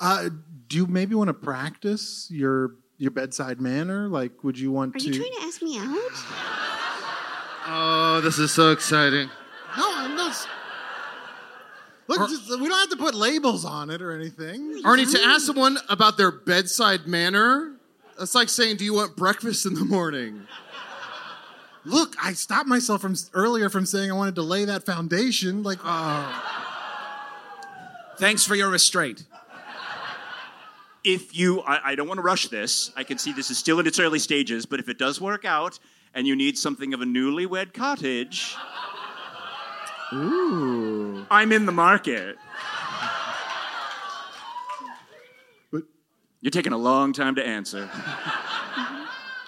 Uh, do you maybe want to practice your your bedside manner? Like, would you want Are to? you trying to ask me out? Oh, this is so exciting. No, I'm not. s- Look, just, we don't have to put labels on it or anything. Arnie, to ask someone about their bedside manner, that's like saying, "Do you want breakfast in the morning?" Look, I stopped myself from earlier from saying I wanted to lay that foundation. Like, oh. Thanks for your restraint. if you I, I don't want to rush this i can see this is still in its early stages but if it does work out and you need something of a newlywed cottage ooh i'm in the market but you're taking a long time to answer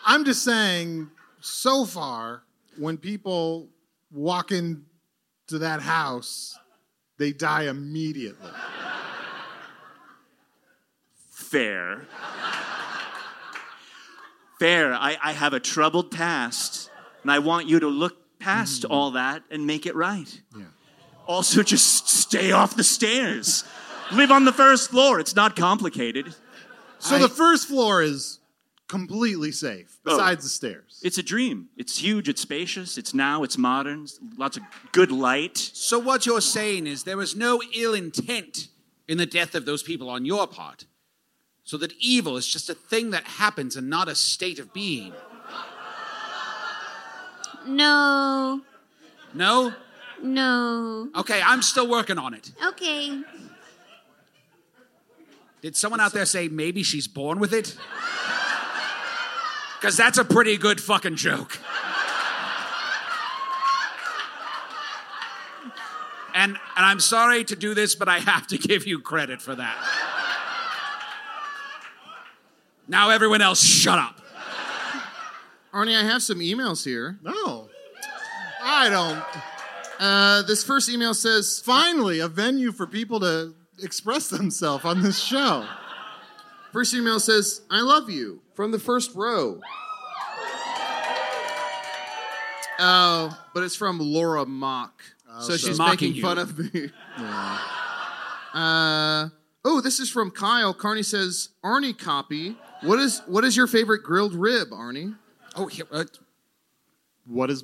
I'm just saying, so far, when people walk into that house, they die immediately. fair fair I, I have a troubled past and i want you to look past mm-hmm. all that and make it right Yeah. also just stay off the stairs live on the first floor it's not complicated So the first floor is completely safe, Oh. besides the stairs. It's a dream. It's huge, it's spacious, it's now, it's modern, lots of good light. So what you're saying is there was no ill intent in the death of those people on your part. So that evil is just a thing that happens and not a state of being. No. No? No. Okay, I'm still working on it. Okay. Did someone out there say maybe she's born with it? Because that's a pretty good fucking joke. And, and I'm sorry to do this, but I have to give you credit for that. Now, everyone else, shut up. Arnie, I have some emails here. No. I don't. Uh, this first email says Finally, a venue for people to express themselves on this show. First email says, I love you from the first row. Oh, but it's from Laura Mock. so so- she's making you. fun of me. Uh, oh, this is from Kyle. Carney says, Arnie copy. What is what is your favorite grilled rib, Arnie? Oh, here, uh, What is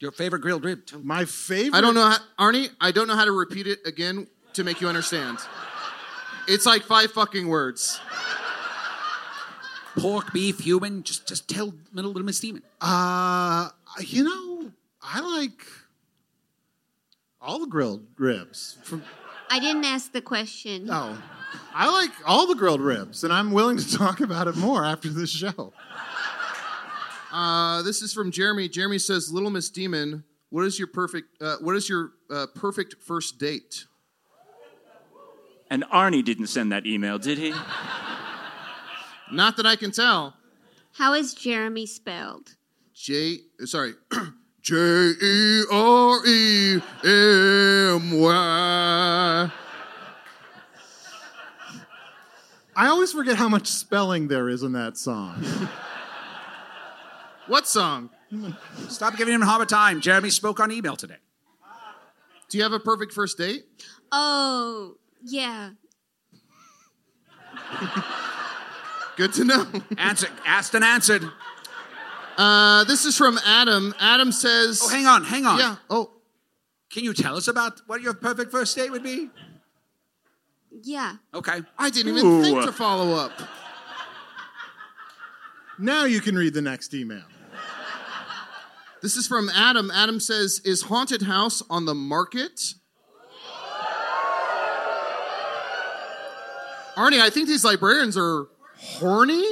your favorite grilled rib? My favorite? I don't know how, Arnie, I don't know how to repeat it again to make you understand. It's like five fucking words. Pork, beef, human. Just, just tell Little, little Miss Demon. Uh, you know, I like all the grilled ribs. From I didn't ask the question. no, I like all the grilled ribs, and I'm willing to talk about it more after this show. Uh, this is from Jeremy. Jeremy says, "Little Miss Demon, what is your perfect? Uh, what is your uh, perfect first date?" And Arnie didn't send that email, did he? Not that I can tell. How is Jeremy spelled? J. Sorry, J E R E M Y. I always forget how much spelling there is in that song. What song? Stop giving him a hard time. Jeremy spoke on email today. Do you have a perfect first date? Oh, yeah. Good to know. Answer, asked and answered. Uh, this is from Adam. Adam says, Oh, hang on, hang on. Yeah. Oh, Can you tell us about what your perfect first date would be? Yeah. Okay. I didn't even Ooh. think to follow up. Now you can read the next email. This is from Adam. Adam says, "Is haunted house on the market?" Arnie, I think these librarians are horny.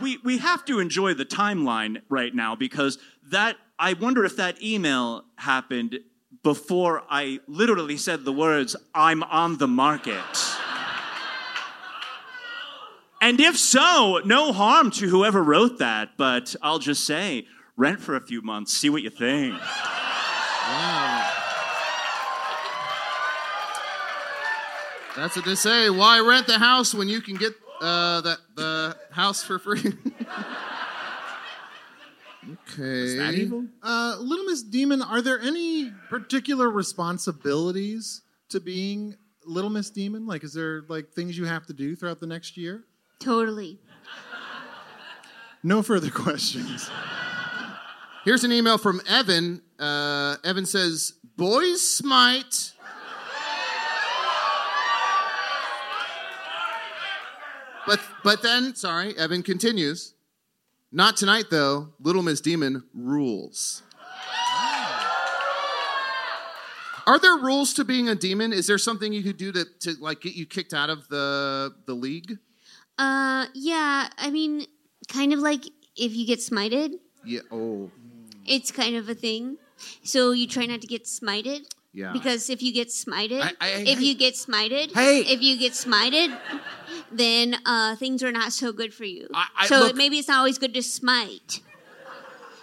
We we have to enjoy the timeline right now because that I wonder if that email happened before I literally said the words I'm on the market. And if so, no harm to whoever wrote that, but I'll just say rent for a few months, see what you think. Wow. That's what they say. Why rent the house when you can get uh, the the house for free? okay. Is that evil? Uh, Little Miss Demon, are there any particular responsibilities to being Little Miss Demon? Like, is there like things you have to do throughout the next year? Totally. No further questions. Here's an email from Evan. Uh, Evan says, Boys smite. But, then, sorry, Evan continues. Not tonight, though. Little Miss Demon rules. Are there rules to being a demon? Is there something you could do to, to like get you kicked out of the the league? Uh, yeah. I mean, kind of like if you get smited, Yeah. Oh. it's kind of a thing. So you try not to get smited. Yeah. Because if you get smited, I- I- if you get smited, Hey. if you get smited, then uh, things are not so good for you. I- so look- maybe it's not always good to smite.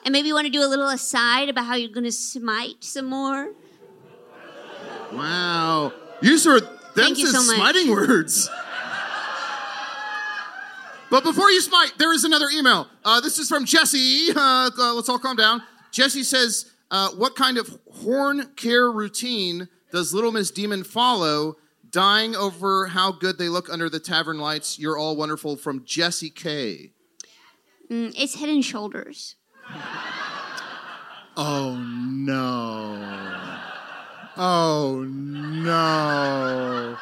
And maybe you want to do a little aside about how you're going to smite some more. Wow. Use are them Thank you says so much. smiting words. But before you smite, there is another email. Uh, this is from Jesse. Uh, uh, let's all calm down. Jesse says, uh, "What kind of horn care routine does Little Miss Demon follow? Dying over how good they look under the tavern lights. You're all wonderful." From Jesse K. Mm, it's head and shoulders. Oh no. Oh no.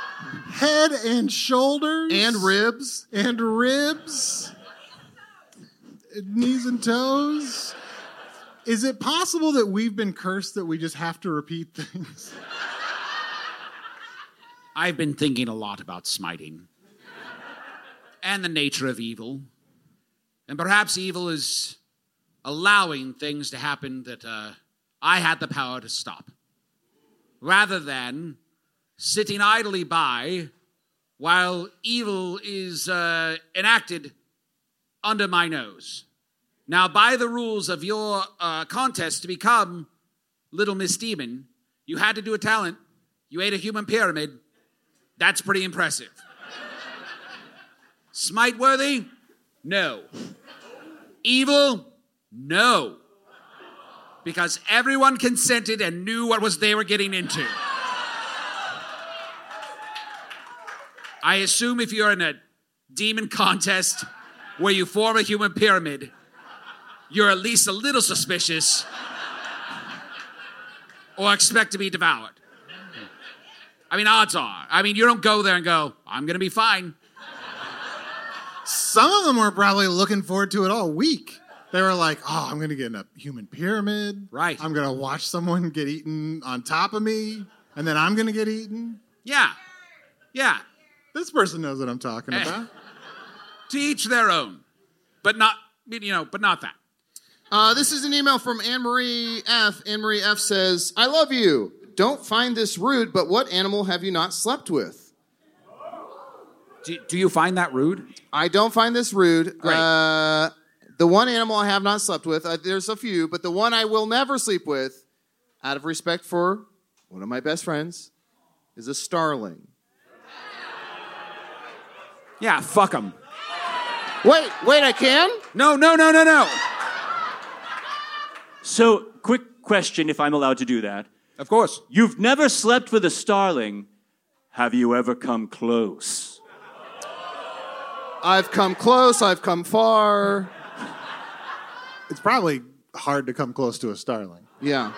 Head and shoulders and ribs and ribs. Knees and toes. Is it possible that we've been cursed that we just have to repeat things? I've been thinking a lot about smiting and the nature of evil. And perhaps evil is allowing things to happen that uh, I had the power to stop, rather than sitting idly by while evil is uh, enacted under my nose. Now, by the rules of your uh, contest to become Little Miss Demon, you had to do a talent. You ate a human pyramid. That's pretty impressive. Smite worthy? No. Evil? No. Because everyone consented and knew what was they were getting into. I assume if you're in a demon contest where you form a human pyramid, you're at least a little suspicious or expect to be devoured. I mean, odds are. I mean, you don't go there and go, I'm going to be fine. Some of them were probably looking forward to it all week. They were like, oh, I'm going to get in a human pyramid. Right. I'm going to watch someone get eaten on top of me, and then I'm going to get eaten. Yeah. Yeah. This person knows what I'm talking Eh. about. To each their own. But not, you know, but not that. Uh, this is an email from Anne Marie F. Anne Marie F. says, I love you. Don't find this rude, but what animal have you not slept with? Do, do you find that rude? I don't find this rude. Uh, the one animal I have not slept with, uh, there's a few, but the one I will never sleep with, out of respect for one of my best friends, is a starling. Yeah, fuck them. Wait, wait, I can? No, no, no, no, no. So, quick question if I'm allowed to do that. Of course. You've never slept with a starling. Have you ever come close? I've come close, I've come far. It's probably hard to come close to a starling. Yeah.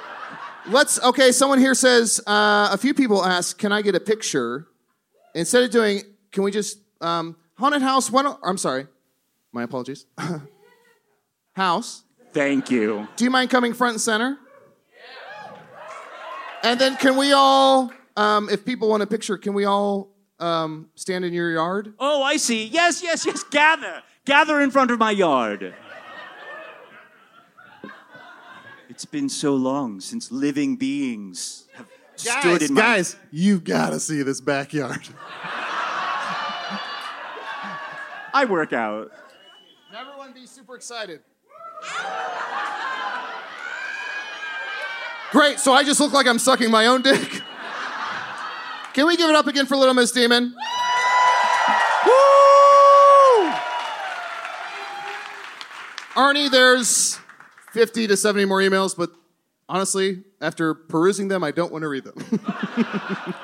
Let's, okay, someone here says, uh, a few people ask, can I get a picture? Instead of doing, can we just, um, haunted house, why don't, I'm sorry, my apologies. house. Thank you. Do you mind coming front and center? And then can we all, um, if people want a picture, can we all um, stand in your yard? Oh, I see. Yes, yes, yes. Gather. Gather in front of my yard. It's been so long since living beings have stood Guys, in my guys, you've got to see this backyard. I work out. Everyone be super excited. Great, so I just look like I'm sucking my own dick. Can we give it up again for Little Miss Demon? Woo! Arnie, there's 50 to 70 more emails, but honestly, after perusing them, I don't want to read them.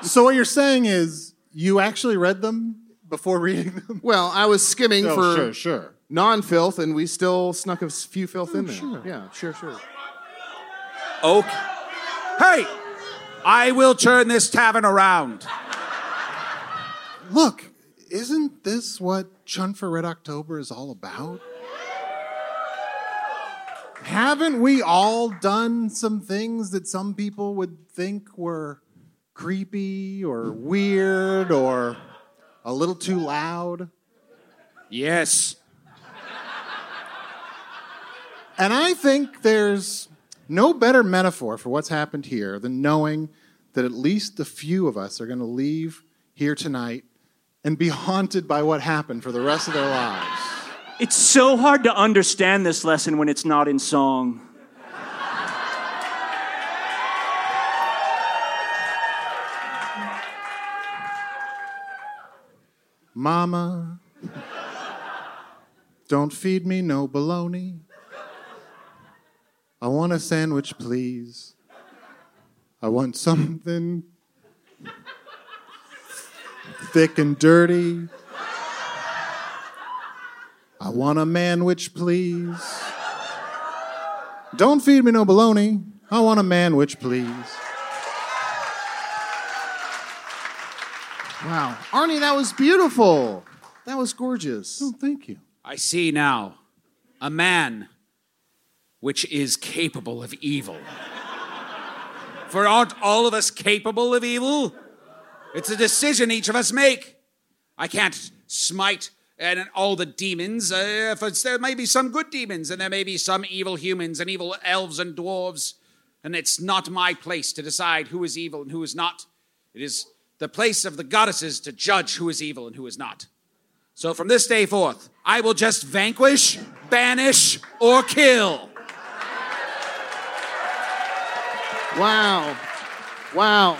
so what you're saying is you actually read them before reading them? well, I was skimming Oh, for sure, sure. non-filth, and we still snuck a few filth oh, in there. Yeah, sure, sure. Okay. Hey, I will turn this tavern around. Look, isn't this what Chunt for Red October is all about? Haven't we all done some things that some people would think were creepy or weird or a little too loud? Yes. And I think there's no better metaphor for what's happened here than knowing that at least a few of us are going to leave here tonight and be haunted by what happened for the rest of their lives. It's so hard to understand this lesson when it's not in song. Mama, don't feed me no bologna. I want a sandwich, please. I want something thick and dirty. I want a manwich, please. Don't feed me no baloney. I want a manwich, please. Wow, Arnie, that was beautiful. That was gorgeous. Oh, thank you. I see now a man which is capable of evil. For aren't all of us capable of evil? It's a decision each of us make. I can't smite and all the demons. Uh, there may be some good demons, and there may be some evil humans and evil elves and dwarves. And it's not my place to decide who is evil and who is not. It is the place of the goddesses to judge who is evil and who is not. So from this day forth, I will just vanquish, banish, or kill. Wow. Wow.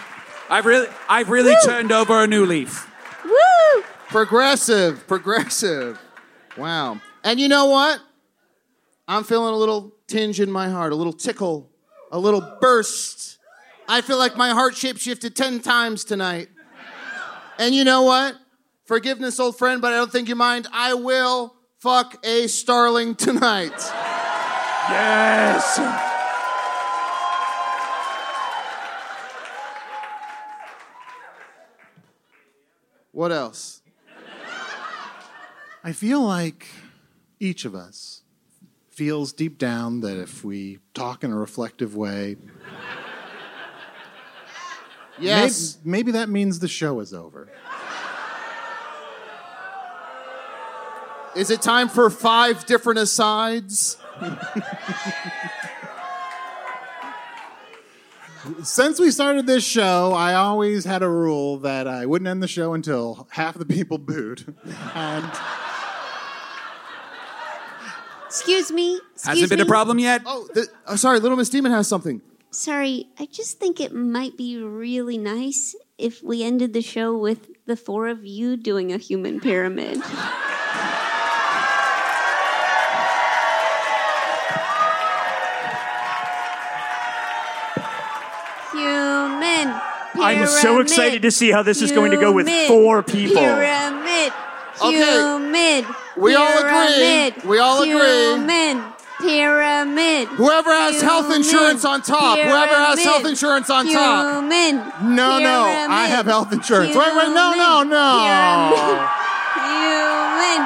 I've really, I've really turned over a new leaf. Woo! Progressive, progressive. Wow. And you know what? I'm feeling a little tinge in my heart, a little tickle, a little burst. I feel like my heart shape shifted 10 times tonight. And you know what? Forgiveness, old friend, but I don't think you mind. I will fuck a starling tonight. Yes. What else? I feel like each of us feels deep down that if we talk in a reflective way, Yes. maybe, maybe that means the show is over. Is it time for five different asides? Since we started this show, I always had a rule that I wouldn't end the show until half the people booed. And Excuse me. Excuse Hasn't been a problem yet. Oh, the, oh, sorry, Little Miss Demon has something. Sorry, I just think it might be really nice if we ended the show with the four of you doing a human pyramid. I'm so excited to see how this is going to go with four people. Pyramid. Okay. Human. We all agree. We all agree. Human. Pyramid. Whoever has health insurance on top. Whoever has health insurance on top. Human. no, no, I have health insurance. Wait, wait, no, no, no. Human.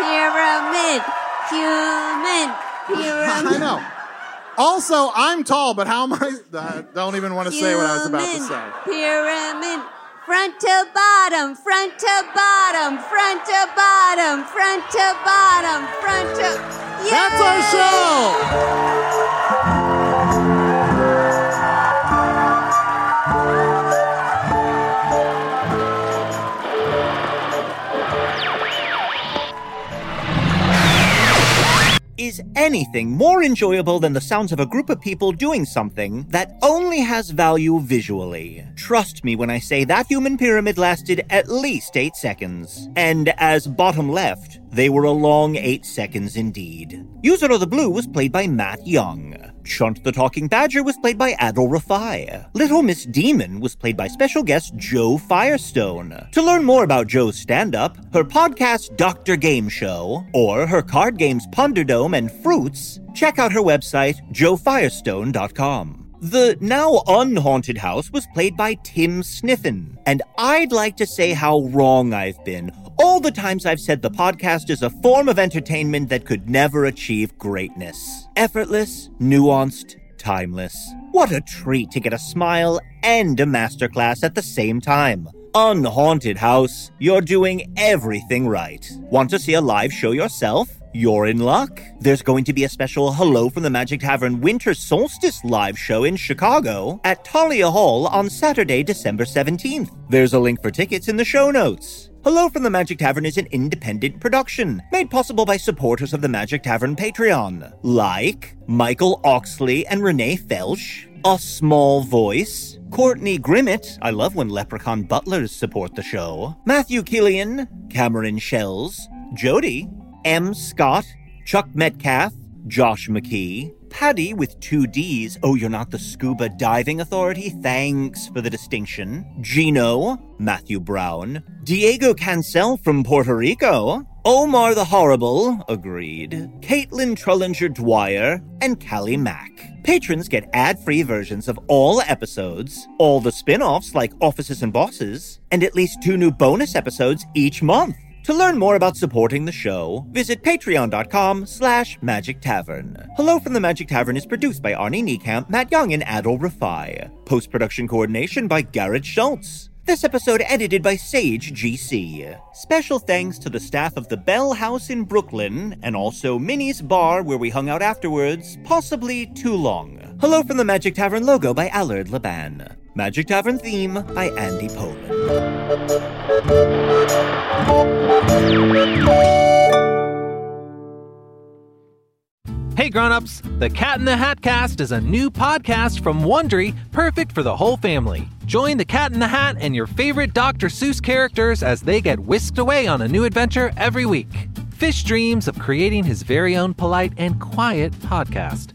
Pyramid. Human. Pyramid. I know. Also, I'm tall, but how am I? I don't even want to say what I was about to say. Pyramid. Front to bottom, front to bottom, front to bottom, front to bottom, front to. That's our show. Is anything more enjoyable than the sounds of a group of people doing something that only has value visually? Trust me when I say that human pyramid lasted at least eight seconds. And as bottom left, they were a long eight seconds indeed. Usidore the Blue was played by Matt Young. Chunt the Talking Badger was played by Adal Rifai. Little Miss Demon was played by special guest Jo Firestone. To learn more about Jo's stand up, her podcast Dr. Game Show, or her card games Punderdome and Fruits, check out her website, jofirestone.com. The now unhaunted house was played by Tim Sniffen, and I'd like to say how wrong I've been all the times I've said the podcast is a form of entertainment that could never achieve greatness. Effortless, nuanced, timeless. What a treat to get a smile and a masterclass at the same time. Unhaunted House, you're doing everything right. Want to see a live show yourself? You're in luck. There's going to be a special Hello from the Magic Tavern Winter Solstice live show in Chicago at Thalia Hall on Saturday, December 17th. There's a link for tickets in the show notes. Hello from the Magic Tavern is an independent production made possible by supporters of the Magic Tavern Patreon, like Michael Oxley and Renee Felsch, A Small Voice, Courtney Grimmett, I love when leprechaun butlers support the show, Matthew Killian, Cameron Shells, Jody, M. Scott, Chuck Metcalf, Josh McKee, Paddy with two D's. Oh, you're not the scuba diving authority? Thanks for the distinction. Gino, Matthew Brown, Diego Cancel from Puerto Rico, Omar the Horrible, agreed, Caitlin Trullinger Dwyer, and Callie Mack. Patrons get ad free versions of all episodes, all the spin offs like Offices and Bosses, and at least two new bonus episodes each month. To learn more about supporting the show, visit patreon.com slash magic tavern. Hello from the Magic Tavern is produced by Arnie Niekamp, Matt Young, and Adal Rifai. Post-production coordination by Garrett Schultz. This episode edited by Sage GC. Special thanks to the staff of the Bell House in Brooklyn, and also Minnie's Bar where we hung out afterwards, possibly too long. Hello from the Magic Tavern logo by Allard Laban. Magic Tavern theme by Andy Poland. Hey grown-ups, the Cat in the Hat Cast is a new podcast from Wondery, perfect for the whole family. Join the Cat in the Hat and your favorite Dr. Seuss characters as they get whisked away on a new adventure every week. Fish dreams of creating his very own polite and quiet podcast.